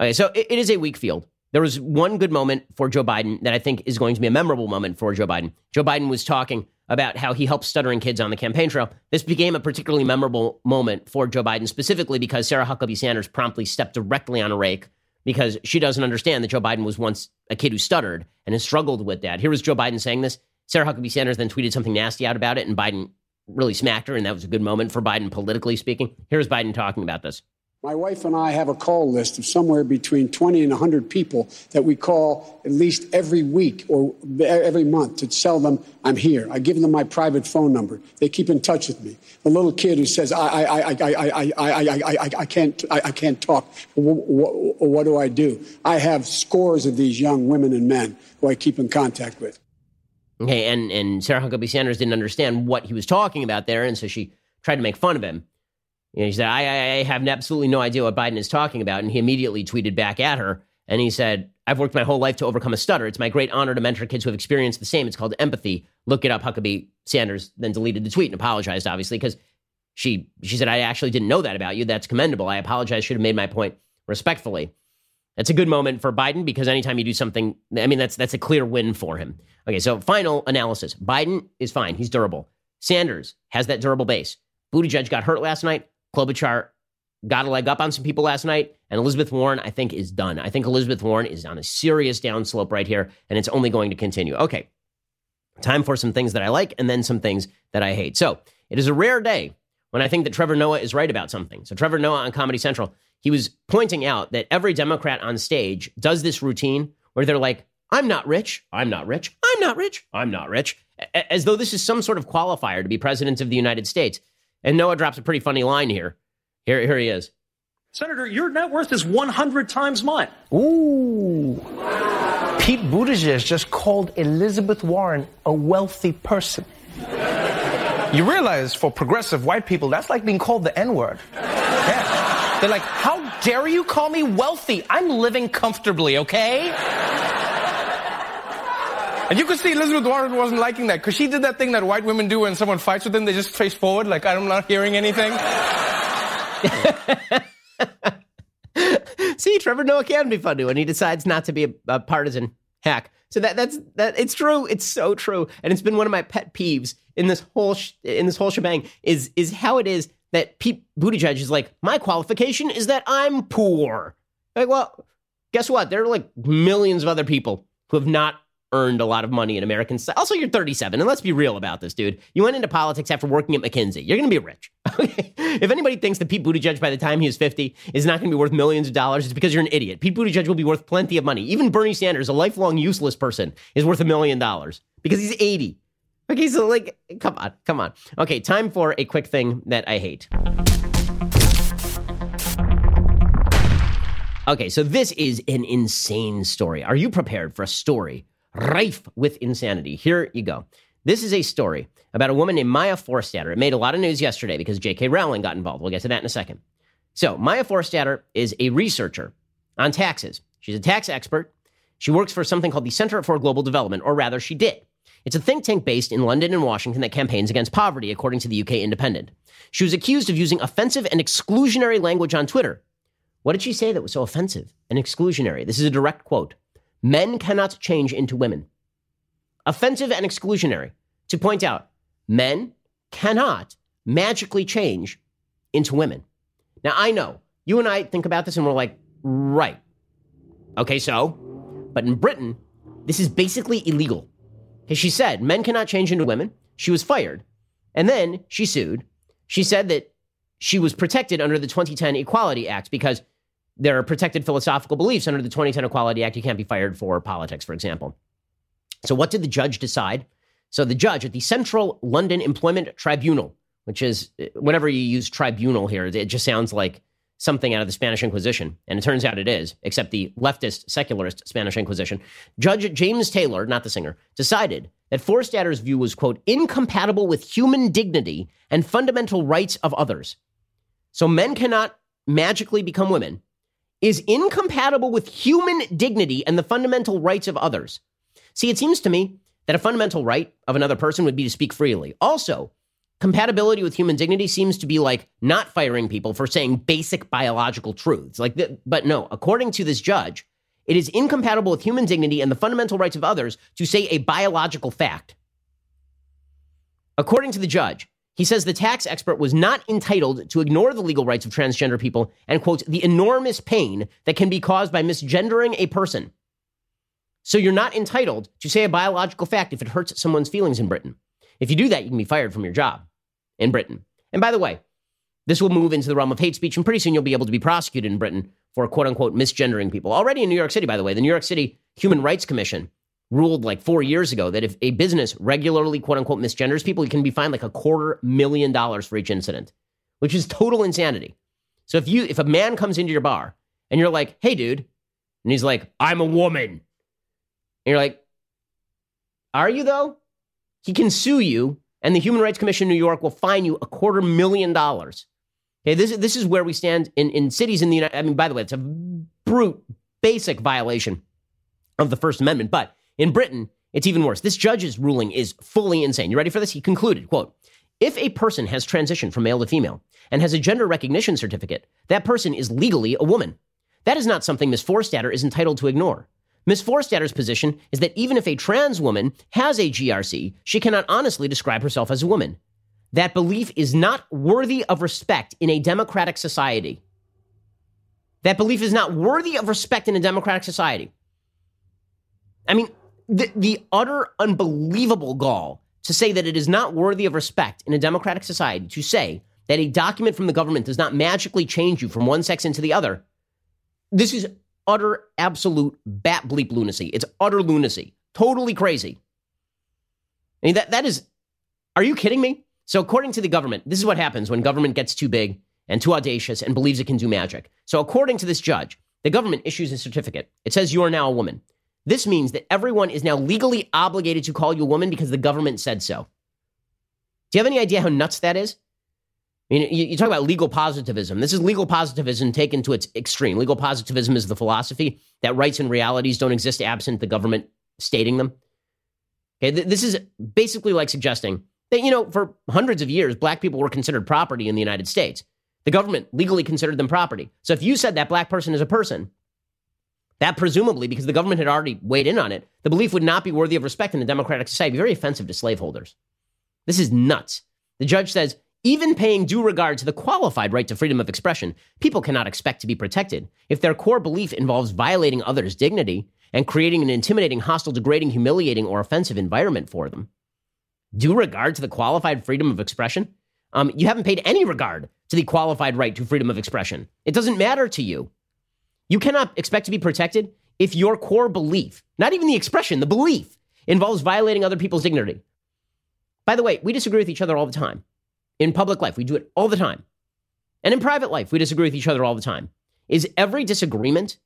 Okay, so it, it is a weak field. There was one good moment for Joe Biden that I think is going to be a memorable moment for Joe Biden. Joe Biden was talking about how he helped stuttering kids on the campaign trail. This became a particularly memorable moment for Joe Biden, specifically because Sarah Huckabee Sanders promptly stepped directly on a rake because she doesn't understand that Joe Biden was once a kid who stuttered and has struggled with that. Here was Joe Biden saying this. Sarah Huckabee Sanders then tweeted something nasty out about it, and Biden really smacked her, and that was a good moment for Biden politically speaking. Here's Biden talking about this. My wife and I have a call list of somewhere between 20 and 100 people that we call at least every week or every month to tell them I'm here. I give them my private phone number. They keep in touch with me. The little kid who says, I, I, I, I, I, I, I, I, can't, I, I can't talk. What, what do I do? I have scores of these young women and men who I keep in contact with. Okay, and, and Sarah Huckabee Sanders didn't understand what he was talking about there, and so she tried to make fun of him. You know, he said, I, I have absolutely no idea what Biden is talking about. And he immediately tweeted back at her. And he said, I've worked my whole life to overcome a stutter. It's my great honor to mentor kids who have experienced the same. It's called empathy. Look it up. Huckabee Sanders then deleted the tweet and apologized, obviously, because she she said, I actually didn't know that about you. That's commendable. I apologize. Should have made my point respectfully. That's a good moment for Biden because anytime you do something, I mean, that's that's a clear win for him. Okay, so final analysis. Biden is fine. He's durable. Sanders has that durable base. Buttigieg got hurt last night. Klobuchar got a leg up on some people last night, and Elizabeth Warren, I think, is done. I think Elizabeth Warren is on a serious downslope right here, and it's only going to continue. Okay, time for some things that I like and then some things that I hate. So it is a rare day when I think that Trevor Noah is right about something. So Trevor Noah on Comedy Central, he was pointing out that every Democrat on stage does this routine where they're like, I'm not rich. I'm not rich. I'm not rich. I'm not rich. As though this is some sort of qualifier to be president of the United States. And Noah drops a pretty funny line here. Here, here he is. Senator, your net worth is 100 times mine. Ooh. Pete Buttigieg just called Elizabeth Warren a wealthy person. You realize for progressive white people, that's like being called the N word. Yeah. They're like, how dare you call me wealthy? I'm living comfortably, okay? And you could see Elizabeth Warren wasn't liking that because she did that thing that white women do when someone fights with them. They just face forward like, I'm not hearing anything. See, Trevor Noah can be funny when he decides not to be a, a partisan hack. So that that's that it's true. It's so true, and it's been one of my pet peeves in this whole sh- in this whole shebang is is how it is that Pete Buttigieg is like my qualification is that I'm poor. Like, well, guess what? There are like millions of other people who have not earned a lot of money in American society. Also, you're 37, and let's be real about this, dude. You went into politics after working at McKinsey. You're going to be rich. if anybody thinks that Pete Buttigieg by the time he is 50 is not going to be worth millions of dollars, it's because you're an idiot. Pete Buttigieg will be worth plenty of money. Even Bernie Sanders, a lifelong useless person, is worth a million dollars because he's 80. Okay, so like, come on, come on. Okay, time for a quick thing that I hate. Okay, so this is an insane story. Are you prepared for a story rife with insanity. Here you go. This is a story about a woman named Maya Forstater. It made a lot of news yesterday because J.K. Rowling got involved. We'll get to that in a second. So, Maya Forstater is a researcher on taxes. She's a tax expert. She works for something called the Center for Global Development, or rather, she did. It's a think tank based in London and Washington that campaigns against poverty, according to the UK Independent. She was accused of using offensive and exclusionary language on Twitter. What did she say that was so offensive and exclusionary? This is a direct quote. Men cannot change into women. Offensive and exclusionary to point out men cannot magically change into women. Now, I know you and I think about this and we're like, right. Okay, so, but in Britain, this is basically illegal. Because she said men cannot change into women. She was fired. And then she sued. She said that she was protected under the 2010 Equality Act because there are protected philosophical beliefs under the 2010 Equality Act. You can't be fired for politics, for example. So, what did the judge decide? So, the judge at the Central London Employment Tribunal, which is uh, whenever you use tribunal here, it just sounds like something out of the Spanish Inquisition. And it turns out it is, except the leftist, secularist Spanish Inquisition. Judge James Taylor, not the singer, decided that Forstater's view was, quote, incompatible with human dignity and fundamental rights of others. So men cannot magically become women, is incompatible with human dignity and the fundamental rights of others. See, it seems to me that a fundamental right of another person would be to speak freely. Also, compatibility with human dignity seems to be like not firing people for saying basic biological truths. Like, but no, according to this judge, it is incompatible with human dignity and the fundamental rights of others to say a biological fact. According to the judge, he says the tax expert was not entitled to ignore the legal rights of transgender people and, quote, the enormous pain that can be caused by misgendering a person. So you're not entitled to say a biological fact if it hurts someone's feelings in Britain. If you do that, you can be fired from your job in Britain. And by the way, this will move into the realm of hate speech, and pretty soon you'll be able to be prosecuted in Britain for quote unquote misgendering people. Already in New York City, by the way, the New York City Human Rights Commission ruled like four years ago that if a business regularly quote unquote misgenders people, you can be fined like a quarter million dollars for each incident, which is total insanity. So if you if a man comes into your bar and you're like, hey dude, and he's like, I'm a woman, and you're like, are you though? He can sue you, and the Human Rights Commission New York will fine you a quarter million dollars. Okay, this, is this is where we stand in, in cities in the United I mean, by the way, it's a brute, basic violation of the First Amendment. But in Britain, it's even worse. This judge's ruling is fully insane. You ready for this? He concluded, quote, if a person has transitioned from male to female and has a gender recognition certificate, that person is legally a woman. That is not something Ms. Forstater is entitled to ignore. Ms. Forstater's position is that even if a trans woman has a GRC, she cannot honestly describe herself as a woman. That belief is not worthy of respect in a democratic society. That belief is not worthy of respect in a democratic society. I mean, the, the utter unbelievable gall to say that it is not worthy of respect in a democratic society to say that a document from the government does not magically change you from one sex into the other. This is utter, absolute bat bleep lunacy. It's utter lunacy. Totally crazy. I mean, that, that is, are you kidding me? So, according to the government, this is what happens when government gets too big and too audacious and believes it can do magic. So, according to this judge, the government issues a certificate. It says you are now a woman. This means that everyone is now legally obligated to call you a woman because the government said so. Do you have any idea how nuts that is? I mean, you, you, talk about legal positivism. This is legal positivism taken to its extreme. Legal positivism is the philosophy that rights and realities don't exist absent the government stating them. Okay, th- this is basically like suggesting that, you know, for hundreds of years, black people were considered property in the United States. The government legally considered them property. So if you said that black person is a person, that presumably, because the government had already weighed in on it, the belief would not be worthy of respect in a democratic society. Very offensive to slaveholders. This is nuts. The judge says even paying due regard to the qualified right to freedom of expression, people cannot expect to be protected if their core belief involves violating others' dignity and creating an intimidating, hostile, degrading, humiliating, or offensive environment for them. Due regard to the qualified freedom of expression? Um, you haven't paid any regard to the qualified right to freedom of expression. It doesn't matter to you. You cannot expect to be protected if your core belief, not even the expression, the belief, involves violating other people's dignity. By the way, we disagree with each other all the time. In public life, we do it all the time. And in private life, we disagree with each other all the time. Is every disagreement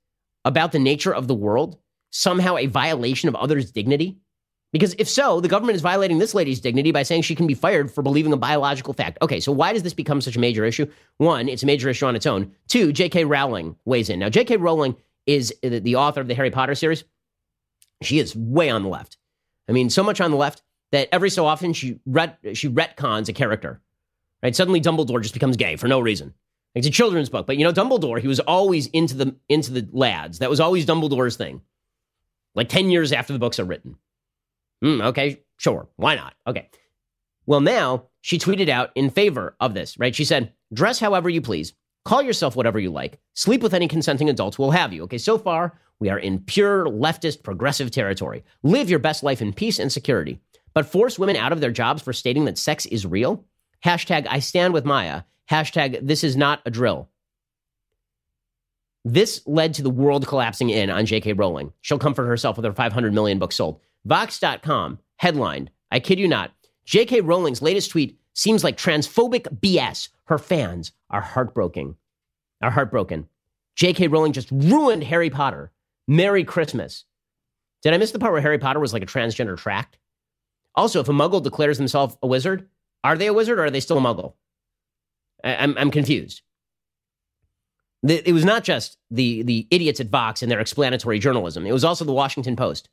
about the nature of the world somehow a violation of others' dignity? Because if so, the government is violating this lady's dignity by saying she can be fired for believing a biological fact. Okay, so why does this become such a major issue? One, it's a major issue on its own. Two, J.K. Rowling weighs in. Now, J.K. Rowling is the author of the Harry Potter series. She is way on the left. I mean, so much on the left that every so often she ret- she retcons a character. Right? Suddenly Dumbledore just becomes gay for no reason. It's a children's book, but you know Dumbledore, he was always into the into the lads. That was always Dumbledore's thing. Like 10 years after the books are written. Mm, okay, sure. Why not? Okay. Well, now she tweeted out in favor of this, right? She said, dress however you please, call yourself whatever you like, sleep with any consenting adults We'll have you. Okay, so far, we are in pure leftist progressive territory. Live your best life in peace and security. But force women out of their jobs for stating that sex is real? Hashtag I stand with Maya. Hashtag this is not a drill. This led to the world collapsing in on J.K. Rowling. She'll comfort herself with her 500 million books sold. Vox.com headlined, I kid you not, J.K. Rowling's latest tweet seems like transphobic BS. Her fans are heartbroken. Are heartbroken. J.K. Rowling just ruined Harry Potter. Merry Christmas. Did I miss the part where Harry Potter was like a transgender tract? Also, if a muggle declares themselves a wizard, are they a wizard or are they still a muggle? I- I'm, I'm confused. The, it was not just the, the idiots at Vox and their explanatory journalism, it was also the Washington Post.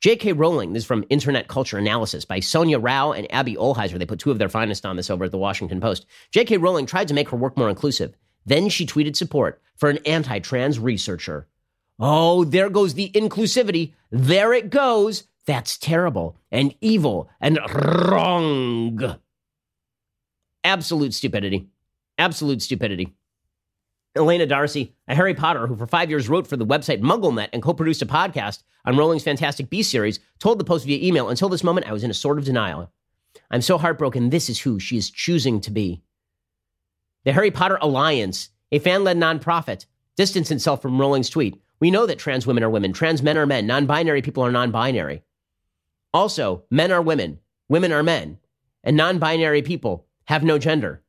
J.K. Rowling, this is from Internet Culture Analysis by Sonia Rao and Abby Ohlheiser. They put two of their finest on this over at the Washington Post. J.K. Rowling tried to make her work more inclusive. Then she tweeted support for an anti trans researcher. Oh, there goes the inclusivity. There it goes. That's terrible and evil and wrong. Absolute stupidity. Absolute stupidity. Elena Darcy, a Harry Potter who for five years wrote for the website MuggleNet and co produced a podcast on Rowling's Fantastic Beasts series, told the Post via email, Until this moment, I was in a sort of denial. I'm so heartbroken. This is who she is choosing to be. The Harry Potter Alliance, a fan led nonprofit, distanced itself from Rowling's tweet. We know that trans women are women, trans men are men, non binary people are non binary. Also, men are women, women are men, and non binary people have no gender.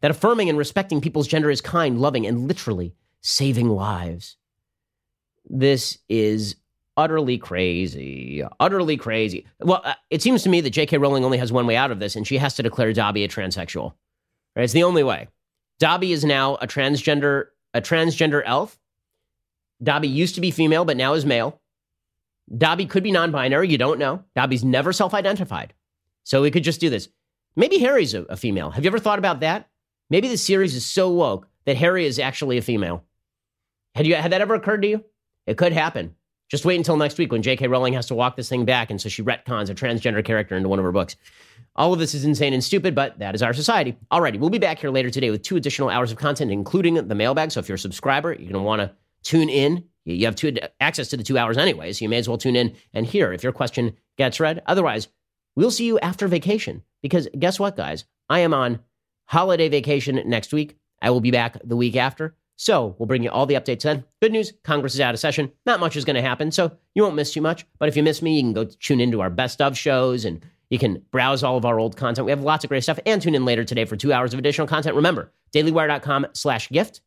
That affirming and respecting people's gender is kind, loving, and literally saving lives. This is utterly crazy. Utterly crazy. Well, uh, it seems to me that J.K. Rowling only has one way out of this, and she has to declare Dobby a transsexual. Right? It's the only way. Dobby is now a transgender, a transgender elf. Dobby used to be female, but now is male. Dobby could be non-binary. You don't know. Dobby's never self-identified, so we could just do this. Maybe Harry's a, a female. Have you ever thought about that? Maybe the series is so woke that Harry is actually a female. Had you had that ever occurred to you? It could happen. Just wait until next week when J.K. Rowling has to walk this thing back, and so she retcons a transgender character into one of her books. All of this is insane and stupid, but that is our society. Alrighty, we'll be back here later today with two additional hours of content, including the mailbag. So if you're a subscriber, you're to want to tune in. You have two, access to the two hours anyway, so you may as well tune in and hear if your question gets read. Otherwise, we'll see you after vacation. Because guess what, guys? I am on holiday vacation next week. I will be back the week after. So we'll bring you all the updates then. Good news Congress is out of session. Not much is going to happen, so you won't miss too much. But if you miss me, you can go tune into our best of shows and you can browse all of our old content. We have lots of great stuff and tune in later today for two hours of additional content. Remember, dailywire.com slash gift.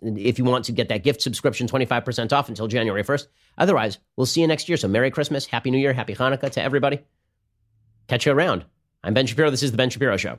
If you want to get that gift subscription 25% off until January 1st. Otherwise, we'll see you next year. So Merry Christmas, Happy New Year, Happy Hanukkah to everybody. Catch you around. I'm Ben Shapiro. This is The Ben Shapiro Show.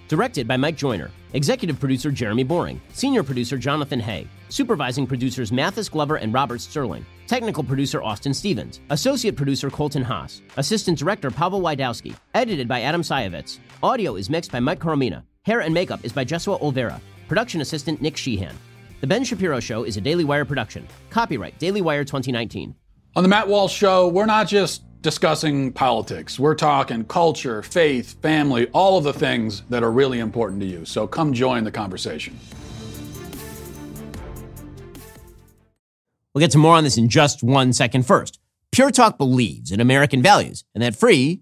directed by Mike Joyner, executive producer Jeremy Boring, senior producer Jonathan Hay, supervising producers Mathis Glover and Robert Sterling, technical producer Austin Stevens, associate producer Colton Haas, assistant director Pavel Vidovic, edited by Adam Sayevitz. Audio is mixed by Mike Coromina. Hair and makeup is by Jesua Olvera. Production assistant Nick Sheehan. The Ben Shapiro Show is a Daily Wire production. Copyright Daily Wire 2019. On the Matt Walsh Show, we're not just discussing politics. We're talking culture, faith, family, all of the things that are really important to you. So come join the conversation. We'll get to more on this in just one second. First, Pure Talk believes in American values, and that free